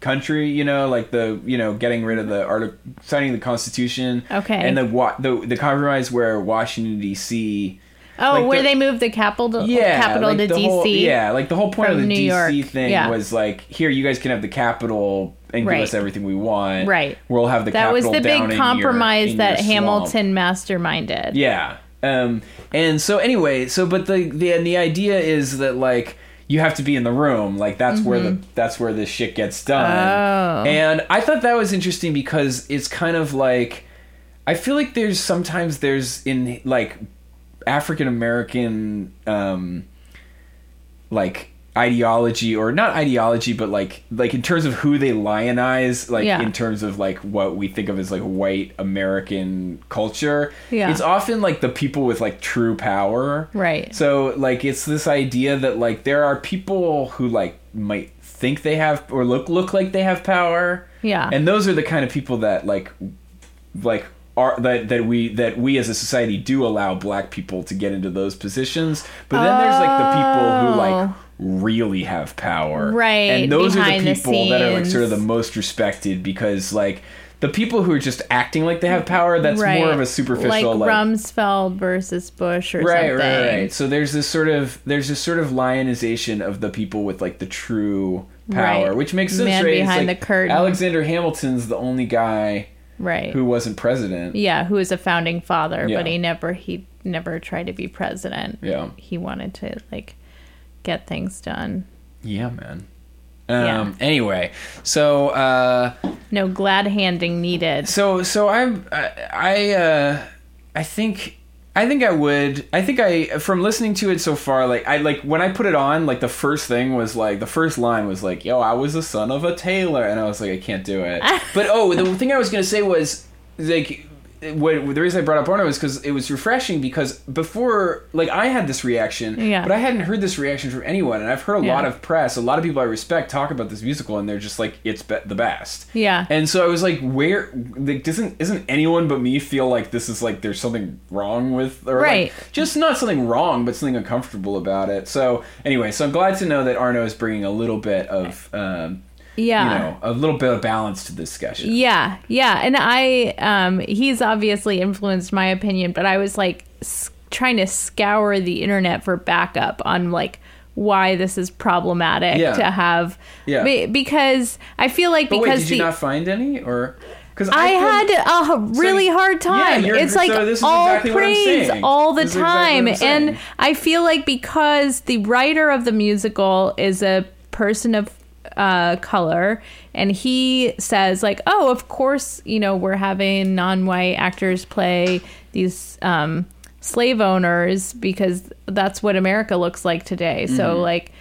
country you know like the you know getting rid of the art signing the constitution Okay. and the wa- the the compromise where washington dc Oh, like where the- they moved the capital yeah, capital like to DC. whole- yeah, like the whole point of the New DC York. thing Yeah. was like, here, you guys can have the capital and Right. give us everything we want. Right. We'll have the Capital. that was the big compromise in that. Hamilton masterminded. Yeah. Um, and so anyway, so but the the and the idea is that like you have to be in the room, like that's where the that's where this shit gets done. Mm-hmm. Oh. And I thought that was interesting because it's kind of like I feel like there's sometimes there's in like African American um like ideology or not ideology but like like in terms of who they lionize like Yeah. in terms of like what we think of as like white american culture Yeah. it's often like the people with like true power Right. so like it's this idea that like there are people who like might think they have or look look like they have power Yeah. and those are the kind of people that like like are that that we that we as a society do allow black people to get into those positions but then there's like the people who like Oh. Really have power Right, and those are the the people that are like sort of the most respected because like the people who are just acting like they have power that's right. more of a superficial like, like Rumsfeld versus Bush or right, something. right, right. So there's this sort of there's this sort of lionization of the people with like the true power, Right. which makes sense. Man right? Behind like the curtain. Alexander Hamilton's the only guy Right. who wasn't president. yeah, who was a founding father, Yeah. but he never he never tried to be president. Yeah. He wanted to like get things done. Yeah, man. Um, Yeah. Anyway, so uh, No glad handing needed. so so I'm I I, uh, I think I think I would I think I from listening to it so far like I like when I put it on like the first thing was like the first line was like yo I was the son of a tailor and I was like I can't do it [LAUGHS] but oh the thing I was gonna say was like what the reason I brought up Arno was because it was refreshing because before like I had this reaction Yeah. but I hadn't heard this reaction from anyone and I've heard a Yeah. lot of press a lot of people I respect talk about this musical and they're just like it's be- the best Yeah. and so I was like, where like doesn't isn't anyone but me feel like this is like there's something wrong with or Right. like, just not something wrong but something uncomfortable about it. So anyway, so I'm glad to know that Arno is bringing a little bit of um, yeah. you know a little bit of balance to the discussion. Yeah, yeah, and I um he's obviously influenced my opinion, but I was like s- trying to scour the internet for backup on like why this is problematic Yeah. to have Yeah. be- because I feel like But wait, because did you the not find any or? Because I had a really hard time. you're- it's like so all exactly praise all the This is exactly time. saying. and I feel like because the writer of the musical is a person of uh, color, and he says, like, oh, of course, you know, we're having non white actors play these. Um, slave owners because that's what America looks like today. So Mm-hmm. like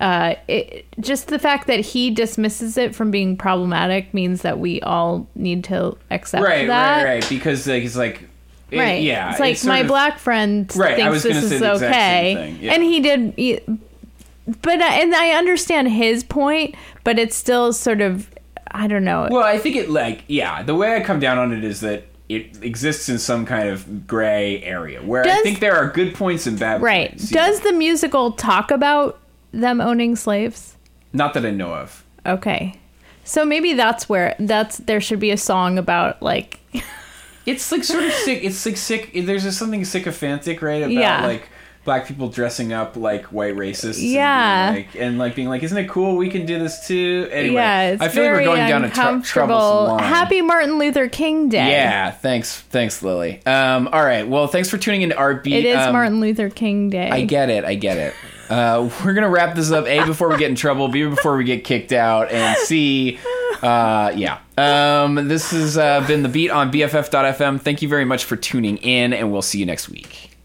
uh, it, just the fact that he dismisses it from being problematic means that we all need to accept right, that. right, right. Because like, he's like, it- Right. yeah, It's like sort my of- black friend Right, thinks this is okay. yeah. And he did he- but uh, and I understand his point, but it's still sort of I don't know. Well, I think it like yeah. The way I come down on it is that it exists in some kind of gray area where I think there are good points and bad right. points. Does the musical talk about them owning slaves? Not that I know of. Okay. So maybe that's where that's there should be a song about like [LAUGHS] It's like sort of sick. It's like sick. There's just something sycophantic, right? About Yeah. like black people dressing up like white racists. Yeah. being like, and like being like, isn't it cool? We can do this too. Anyway, yeah, I feel like we're going down a tr- troublesome line. Happy Martin Luther King Day. Yeah, thanks, thanks, Lily. Um, all right, well, thanks for tuning into Art Beat. It is Um, Martin Luther King Day. I get it. I get it. Uh, we're gonna wrap this up. A before we get in trouble. B before we get kicked out. And C, uh, yeah. Um, this has uh, been the beat on BFF.fm. Thank you very much for tuning in, and we'll see you next week.